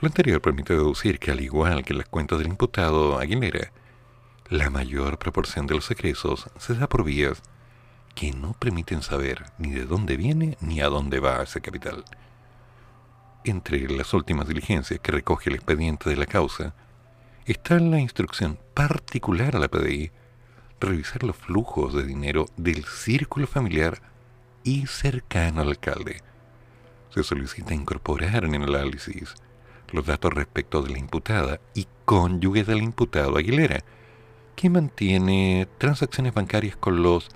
Speaker 2: Lo anterior permite deducir que al igual que las cuentas del imputado Aguilera, la mayor proporción de los egresos se da por vías que no permiten saber ni de dónde viene ni a dónde va ese capital. Entre las últimas diligencias que recoge el expediente de la causa está la instrucción particular a la PDI revisar los flujos de dinero del círculo familiar y cercano al alcalde. Se solicita incorporar en el análisis los datos respecto de la imputada y cónyuge del imputado Aguilera, que mantiene transacciones bancarias con los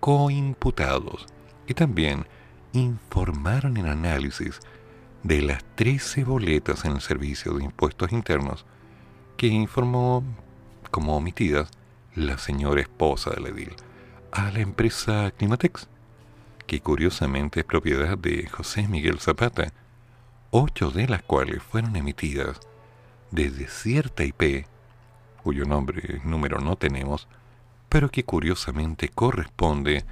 Speaker 2: coimputados y también informaron en análisis de las 13 boletas en el servicio de impuestos internos que informó como omitidas la señora esposa de edil a la empresa Climatex que curiosamente es propiedad de José Miguel Zapata, ocho de las cuales fueron emitidas desde cierta IP, cuyo nombre número no tenemos, pero que curiosamente corresponde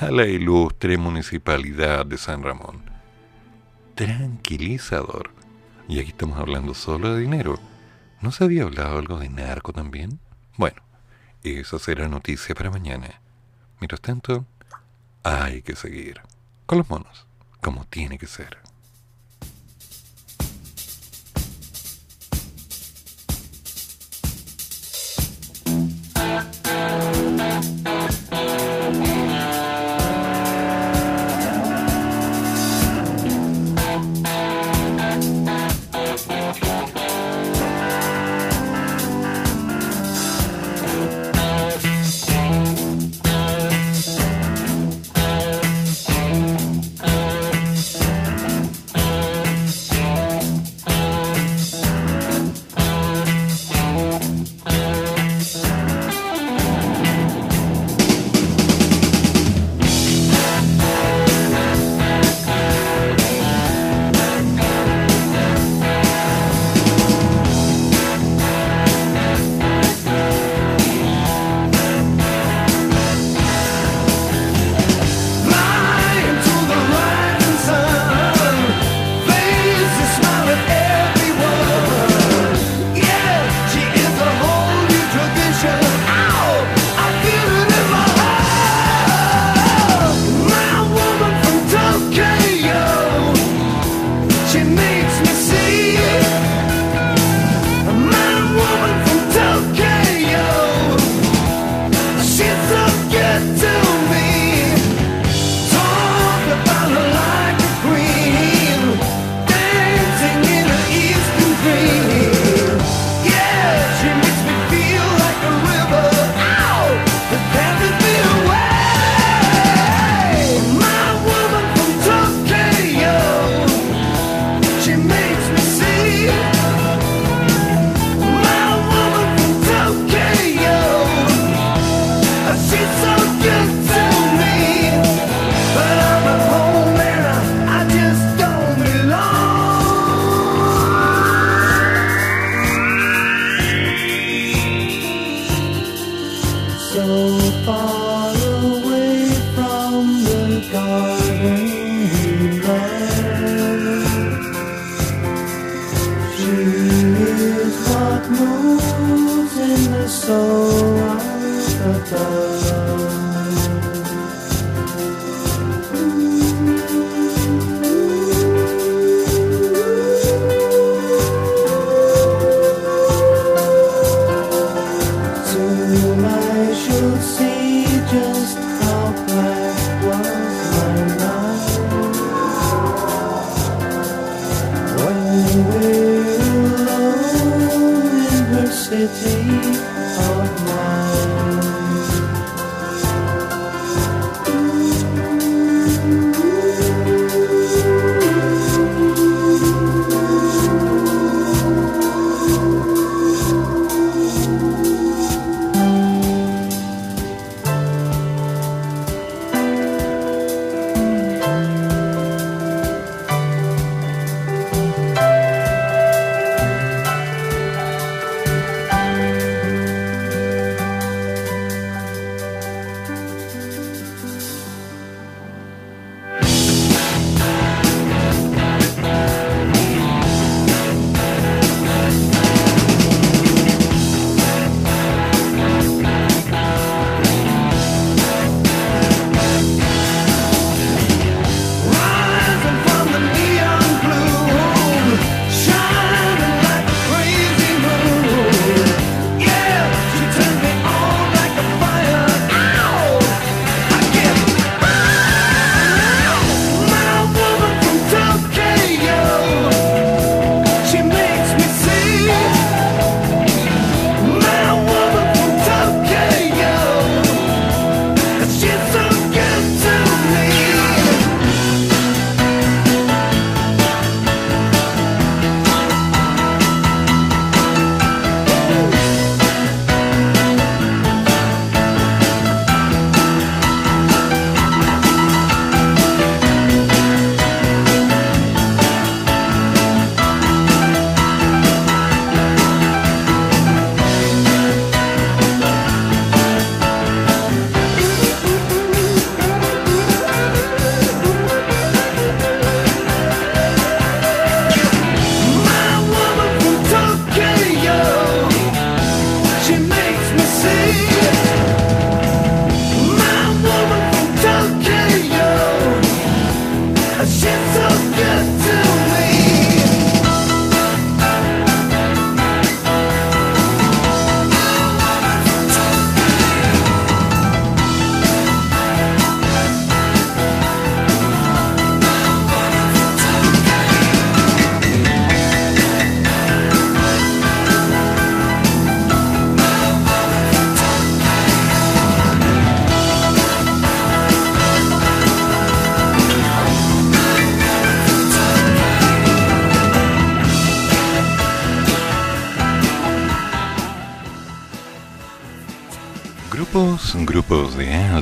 Speaker 2: a la ilustre municipalidad de San Ramón. Tranquilizador. Y aquí estamos hablando solo de dinero. ¿No se había hablado algo de narco también? Bueno, eso será noticia para mañana. Mientras tanto, hay que seguir con los monos, como tiene que ser.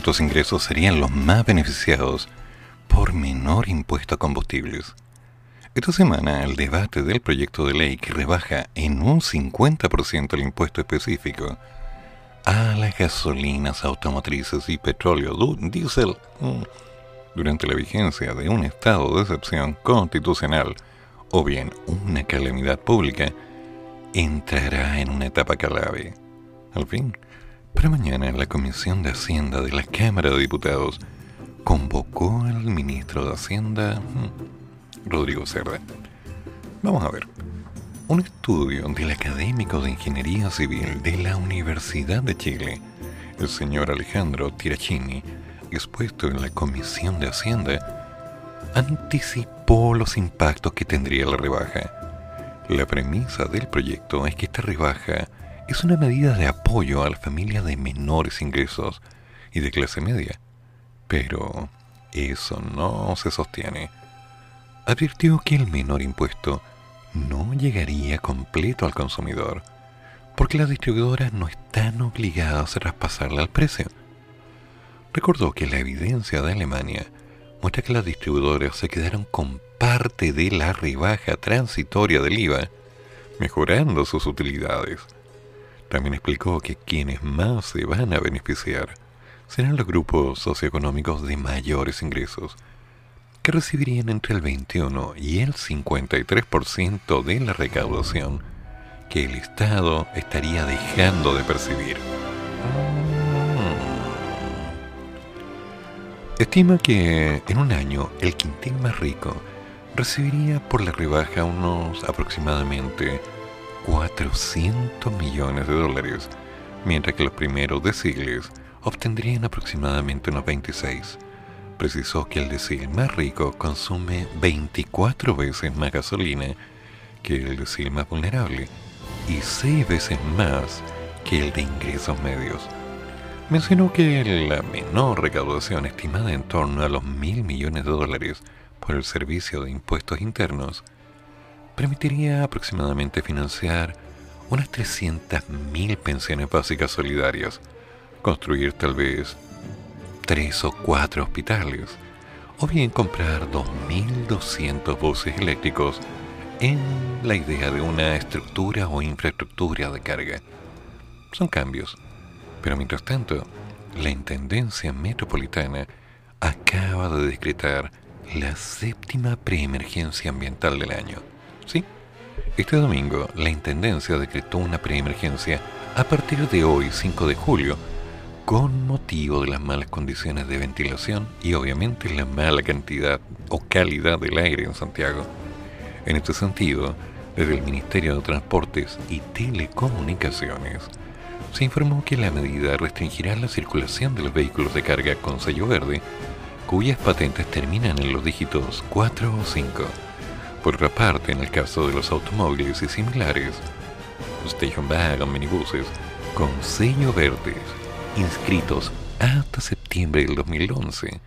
Speaker 2: Altos ingresos serían los más beneficiados por menor impuesto a combustibles. Esta semana el debate del proyecto de ley que rebaja en un 50% el impuesto específico a las gasolinas automotrices y petróleo diésel mm, durante la vigencia de un estado de excepción constitucional o bien una calamidad pública entrará en una etapa clave. Al fin, para mañana la Comisión de Hacienda de la Cámara de Diputados convocó al ministro de Hacienda, mm, Rodrigo Cerda. Vamos a ver. Un estudio del académico de Ingeniería Civil de la Universidad de Chile, el señor Alejandro Tirachini, expuesto en la Comisión de Hacienda, anticipó los impactos que tendría la rebaja. La premisa del proyecto es que esta rebaja es una medida de apoyo a la familia de menores ingresos y de clase media. Pero eso no se sostiene. Advirtió que el menor impuesto no llegaría completo al consumidor, porque las distribuidoras no están obligadas a traspasarle al precio. Recordó que la evidencia de Alemania muestra que las distribuidoras se quedaron con parte de la rebaja transitoria del IVA, mejorando sus utilidades. También explicó que quienes más se van a beneficiar serán los grupos socioeconómicos de mayores ingresos, que recibirían entre el 21 y el 53% de la recaudación que el Estado estaría dejando de percibir. Mm. Estima que en un año el quintil más rico recibiría por la rebaja unos aproximadamente 400 millones de dólares, mientras que los primeros deciles obtendrían aproximadamente unos 26. Precisó que el decil más rico consume 24 veces más gasolina que el decil más vulnerable y 6 veces más que el de ingresos medios. Mencionó que la menor recaudación estimada en torno a los mil millones de dólares por el servicio de impuestos internos permitiría aproximadamente financiar unas 300.000 pensiones básicas solidarias, construir tal vez tres o cuatro hospitales, o bien comprar 2.200 buses eléctricos en la idea de una estructura o infraestructura de carga. Son cambios, pero mientras tanto, la Intendencia Metropolitana acaba de decretar la séptima preemergencia ambiental del año. Este domingo, la Intendencia decretó una preemergencia a partir de hoy, 5 de julio, con motivo de las malas condiciones de ventilación y obviamente la mala cantidad o calidad del aire en Santiago. En este sentido, desde el Ministerio de Transportes y Telecomunicaciones, se informó que la medida restringirá la circulación de los vehículos de carga con sello verde, cuyas patentes terminan en los dígitos 4 o 5 por otra parte, en el caso de los automóviles y similares, station wagon minibuses con sello verde inscritos hasta septiembre del 2011,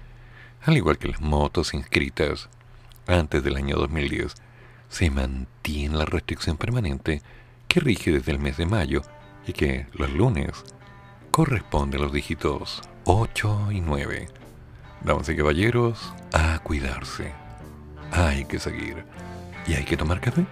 Speaker 2: al igual que las motos inscritas antes del año 2010, se mantiene la restricción permanente que rige desde el mes de mayo y que los lunes corresponde a los dígitos 8 y 9. Damas y caballeros, a cuidarse. Hay que seguir. ¿Y hay que tomar café?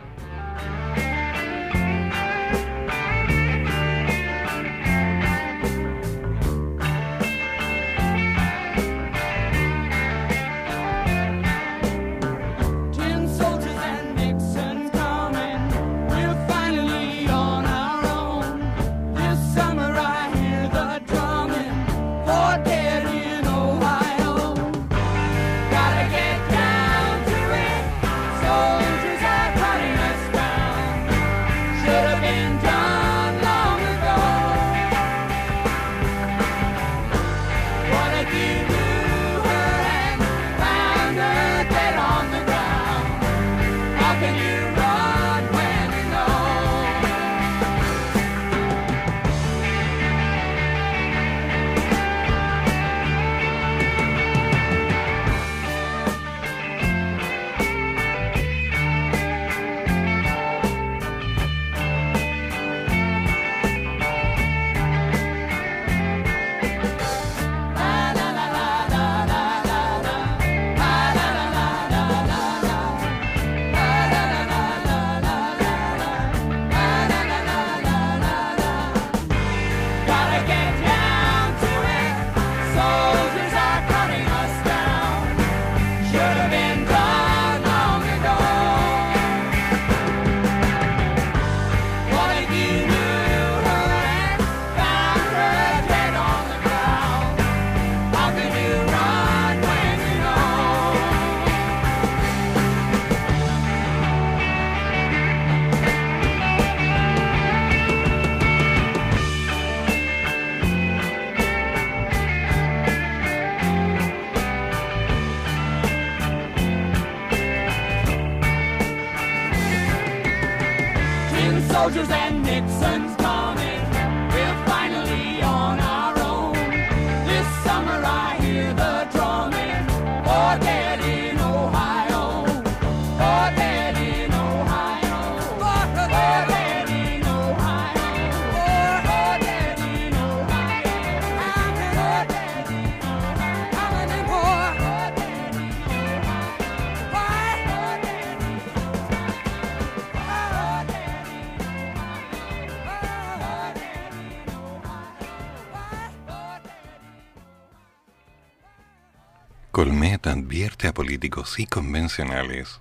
Speaker 2: Políticos y convencionales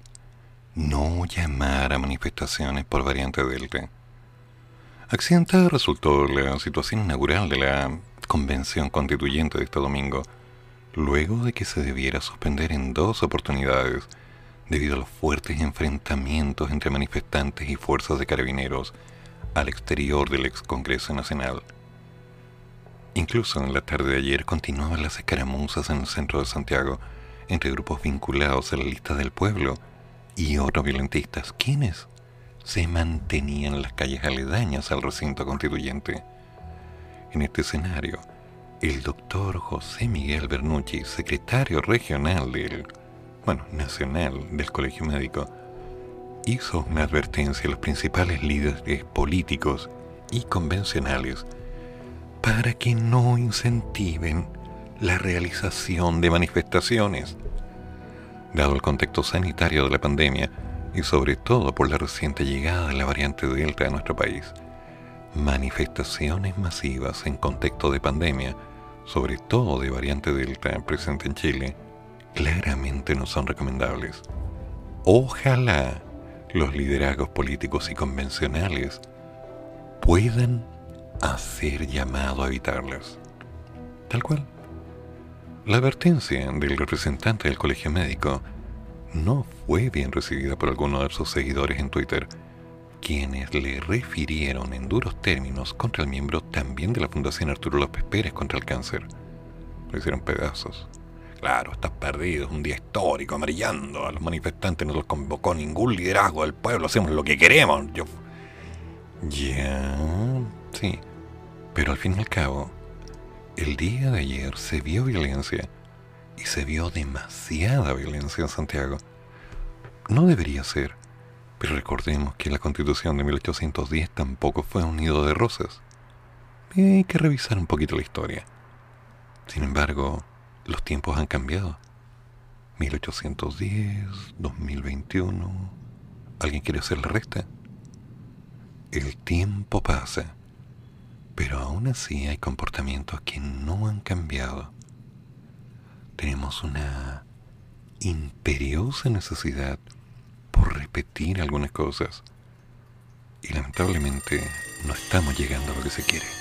Speaker 2: no llamar a manifestaciones por variante Delta. Accidentada resultó la situación inaugural de la convención constituyente de este domingo, luego de que se debiera suspender en dos oportunidades debido a los fuertes enfrentamientos entre manifestantes y fuerzas de carabineros al exterior del ex Congreso Nacional. Incluso en la tarde de ayer continuaban las escaramuzas en el centro de Santiago entre grupos vinculados a la lista del pueblo y otros violentistas, quienes se mantenían en las calles aledañas al recinto constituyente. En este escenario, el doctor José Miguel Bernucci, secretario regional del, bueno, nacional del Colegio Médico, hizo una advertencia a los principales líderes políticos y convencionales para que no incentiven la realización de manifestaciones. Dado el contexto sanitario de la pandemia y sobre todo por la reciente llegada de la variante Delta a nuestro país, manifestaciones masivas en contexto de pandemia, sobre todo de variante Delta presente en Chile, claramente no son recomendables. Ojalá los liderazgos políticos y convencionales puedan hacer llamado a evitarlas. Tal cual. La advertencia del representante del colegio médico no fue bien recibida por algunos de sus seguidores en Twitter, quienes le refirieron en duros términos contra el miembro también de la Fundación Arturo López Pérez contra el cáncer. Lo hicieron pedazos. Claro, estás perdido, es un día histórico, amarillando. A los manifestantes no los convocó ningún liderazgo del pueblo, hacemos lo que queremos. Yo... Ya, sí. Pero al fin y al cabo, el día de ayer se vio violencia y se vio demasiada violencia en Santiago. No debería ser, pero recordemos que la constitución de 1810 tampoco fue un nido de rosas. Hay que revisar un poquito la historia. Sin embargo, los tiempos han cambiado. 1810, 2021. ¿Alguien quiere hacer la resta? El tiempo pasa pero aún así hay comportamientos que no han cambiado. Tenemos una imperiosa necesidad por repetir algunas cosas y lamentablemente no estamos llegando a lo que se quiere.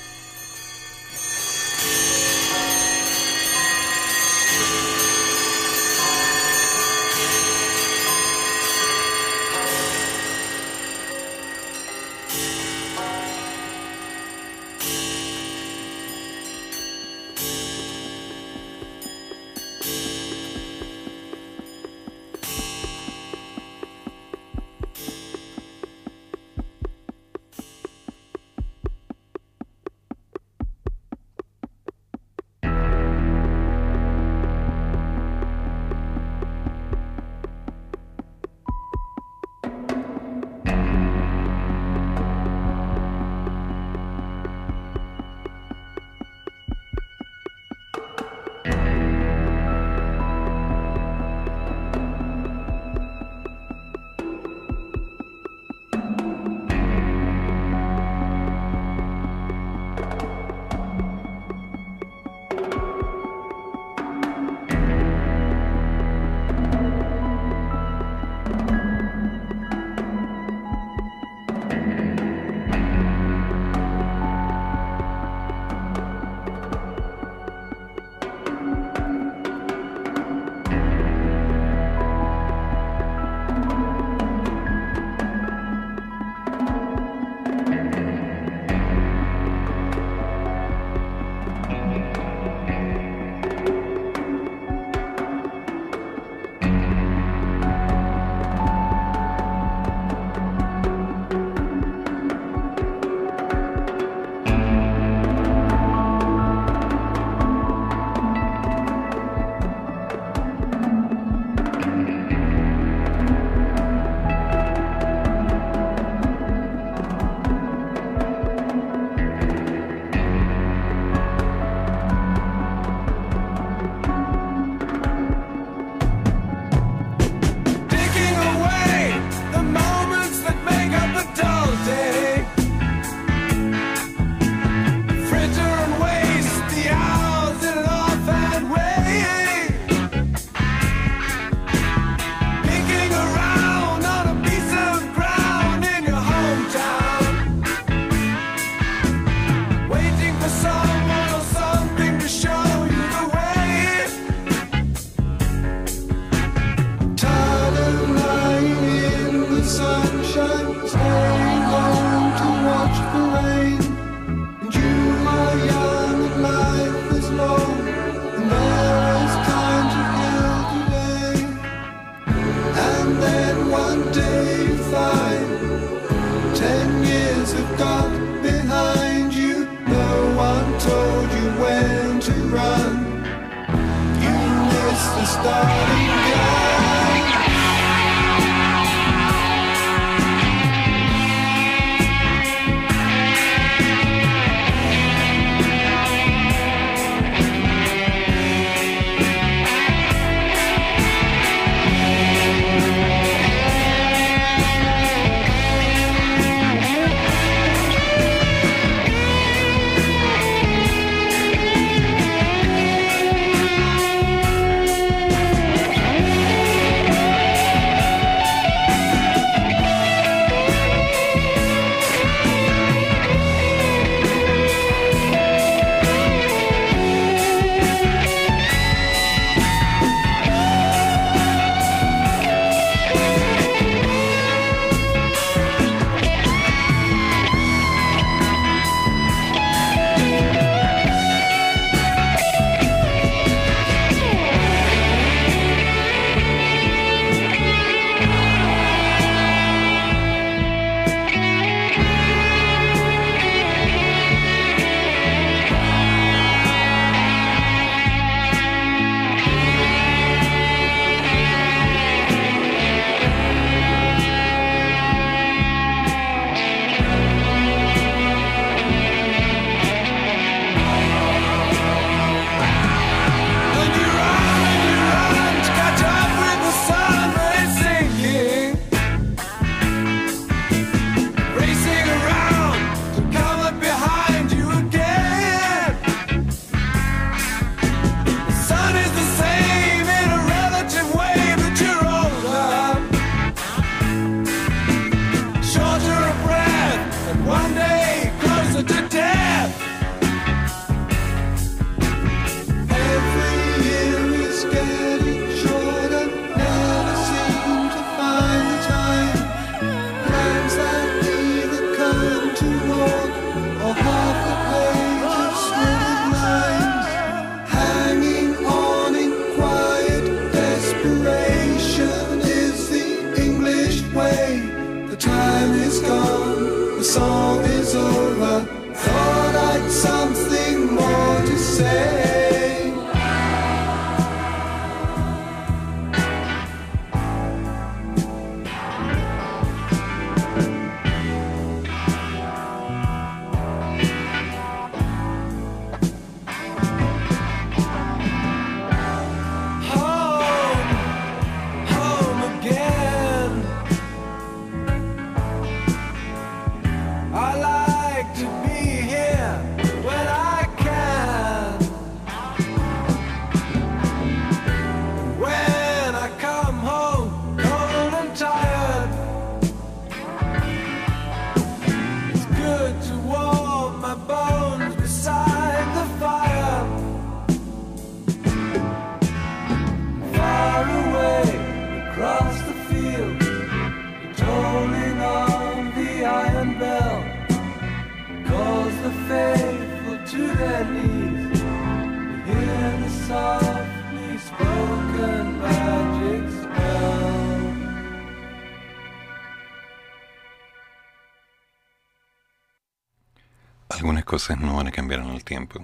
Speaker 7: No
Speaker 2: van a cambiar en el tiempo.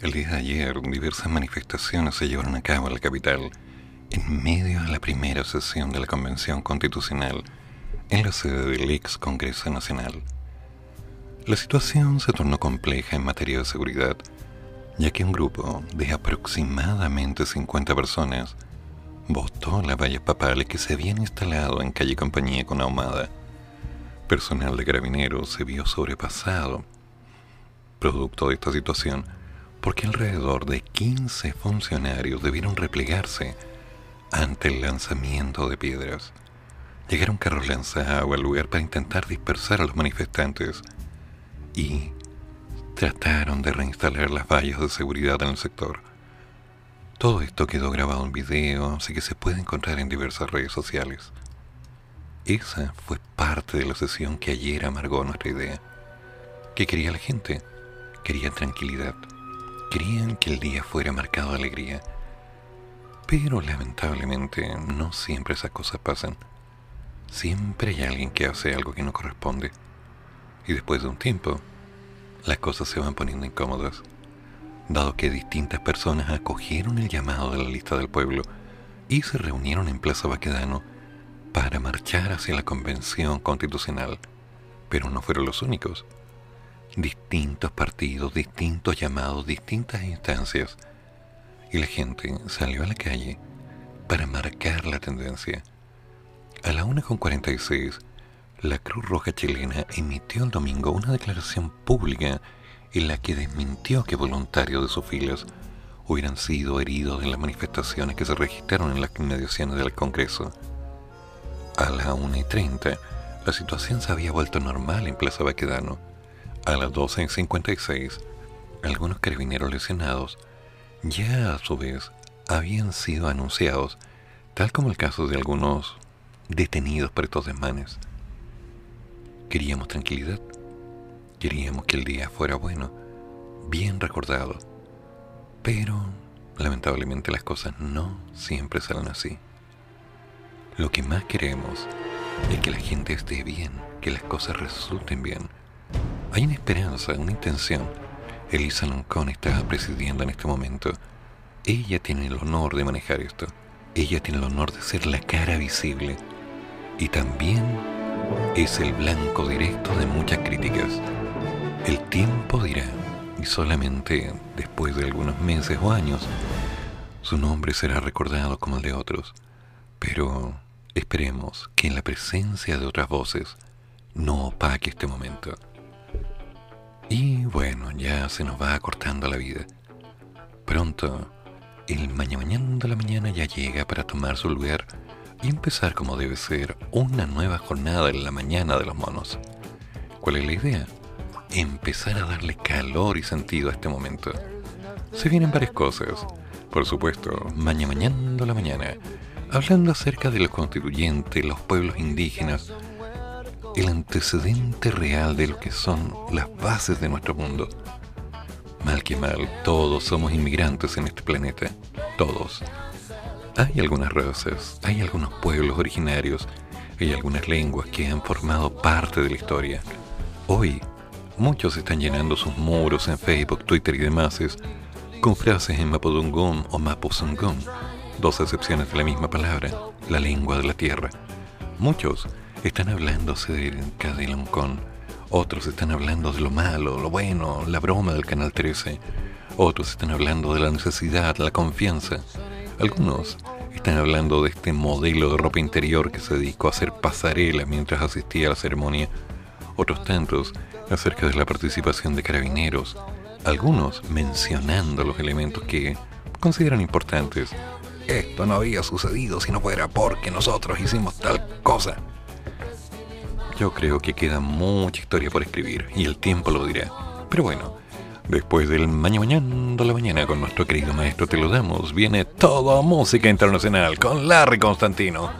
Speaker 2: El día de ayer, diversas manifestaciones se llevaron a cabo en la capital, en medio de la primera sesión de la Convención Constitucional, en la sede del ex Congreso Nacional. La situación se tornó compleja en materia de seguridad, ya que un grupo de aproximadamente 50 personas botó las vallas papales que se habían instalado en calle Compañía con Ahumada. Personal de carabineros se vio sobrepasado producto de esta situación porque alrededor de 15 funcionarios debieron replegarse ante el lanzamiento de piedras. Llegaron carros lanzaagua al lugar para intentar dispersar a los manifestantes y trataron de reinstalar las vallas de seguridad en el sector. Todo esto quedó grabado en video, así que se puede encontrar en diversas redes sociales. Esa fue parte de la sesión que ayer amargó nuestra idea. ¿Qué quería la gente? Querían tranquilidad. Querían que el día fuera marcado de alegría. Pero lamentablemente no siempre esas cosas pasan. siempre hay alguien que hace algo que no corresponde. Y después de un tiempo, las cosas se van poniendo incómodas, dado que distintas personas acogieron el llamado de la lista del pueblo y se reunieron en Plaza Baquedano para marchar hacia la convención constitucional, pero no fueron los únicos. Distintos partidos, distintos llamados, distintas instancias, y la gente salió a la calle para marcar la tendencia. A la 1.46, la Cruz Roja chilena emitió el domingo una declaración pública en la que desmintió que voluntarios de sus filas hubieran sido heridos en las manifestaciones que se registraron en las inmediaciones del Congreso. A la 1.30, la situación se había vuelto normal en Plaza Baquedano. A las 12.56, algunos carabineros lesionados ya a su vez habían sido anunciados, tal como el caso de algunos detenidos por estos desmanes. Queríamos tranquilidad, queríamos que el día fuera bueno, bien recordado, pero lamentablemente las cosas no siempre salen así. Lo que más queremos es que la gente esté bien, que las cosas resulten bien. Hay una esperanza, una intención. Elisa Loncón está presidiendo en este momento. Ella tiene el honor de manejar esto. Ella tiene el honor de ser la cara visible. Y también es el blanco directo de muchas críticas. El tiempo dirá, y solamente después de algunos meses o años, su nombre será recordado como el de otros. Pero esperemos que en la presencia de otras voces no opaque este momento. Y bueno, ya se nos va acortando la vida. Pronto, el mañana de la mañana ya llega para tomar su lugar y empezar como debe ser una nueva jornada en la mañana de los monos. ¿Cuál es la idea? Empezar a darle calor y sentido a este momento. Se vienen varias cosas. Por supuesto, mañana mañana la mañana, hablando acerca de los constituyentes, los pueblos indígenas, el antecedente real de lo que son las bases de nuestro mundo. Mal que mal, todos somos inmigrantes en este planeta. Todos. Hay algunas razas, hay algunos pueblos originarios, hay algunas lenguas que han formado parte de la historia. Hoy, muchos están llenando sus muros en Facebook, Twitter y demás con frases en Mapudungún o Mapuzungún, dos acepciones de la misma palabra, la lengua de la tierra. Muchos están hablando acerca de Loncón, otros están hablando de lo malo, lo bueno, la broma del Canal 13, otros están hablando de la necesidad, la confianza, algunos están hablando de este modelo de ropa interior que se dedicó a hacer pasarela mientras asistía a la ceremonia, otros tantos acerca de la participación de carabineros, algunos mencionando los elementos que consideran importantes. Esto no había sucedido si no fuera porque nosotros hicimos tal cosa. Yo creo que queda mucha historia por escribir y el tiempo lo dirá. Pero bueno, después del mañana mañana de la mañana con nuestro querido maestro Te lo damos, viene todo música internacional con Larry Constantino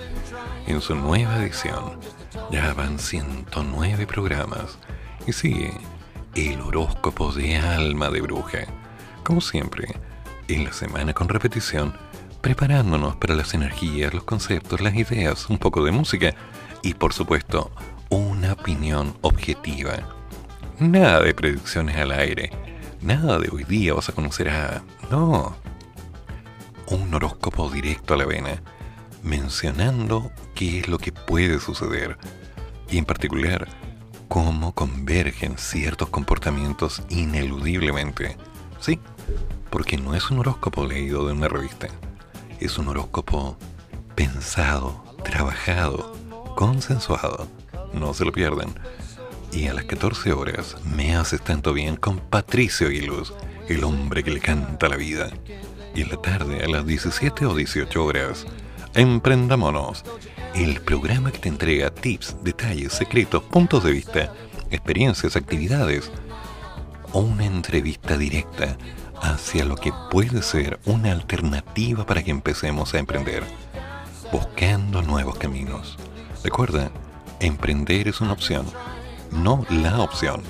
Speaker 2: en su nueva edición. Ya van 109 programas y sigue el horóscopo de alma de bruja. Como siempre, en la semana con repetición, preparándonos para las energías, los conceptos, las ideas, un poco de música y por supuesto una opinión objetiva. Nada de predicciones al aire, nada de hoy día vas a conocer a... No. Un horóscopo directo a la vena, mencionando qué es lo que puede suceder y en particular cómo convergen ciertos comportamientos ineludiblemente. Sí, porque no es un horóscopo leído de una revista, es un horóscopo pensado, trabajado, consensuado. No se lo pierdan. Y a las 14 horas me haces tanto bien con Patricio Aguiluz, el hombre que le canta la vida. Y en la tarde, a las 17 o 18 horas, Emprendámonos, el programa que te entrega tips, detalles, secretos, puntos de vista, experiencias, actividades o una entrevista directa hacia lo que puede ser una alternativa para que empecemos a emprender, buscando nuevos caminos. Recuerda, emprender es una opción, no la opción.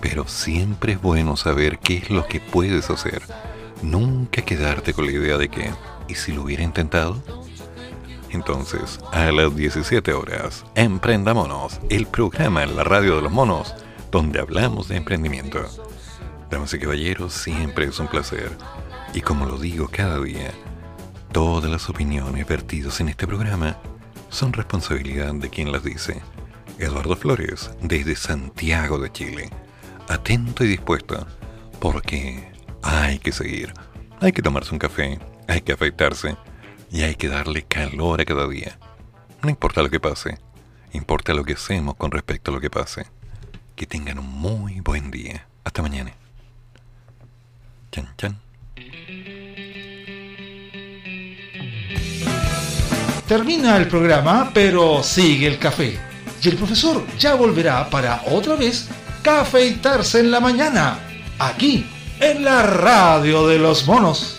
Speaker 2: Pero siempre es bueno saber qué es lo que puedes hacer. Nunca quedarte con la idea de que, ¿y si lo hubiera intentado? entonces a las 17 horas Emprendamonos, el programa en la radio de los monos donde hablamos de emprendimiento. Damas y caballeros, siempre es un placer. Y como lo digo cada día, todas las opiniones vertidas en este programa son responsabilidad de quien las dice. Eduardo Flores, desde Santiago de Chile. Atento y dispuesto, porque hay que seguir. Hay que tomarse un café, hay que afeitarse y hay que darle calor a cada día. No importa lo que pase, importa lo que hacemos con respecto a lo que pase. Que tengan un muy buen día. Hasta mañana. Chan, chan.
Speaker 1: Termina el programa, pero sigue el café. Y el profesor ya volverá para otra vez cafeitarse en la mañana, aquí, en la radio de los monos.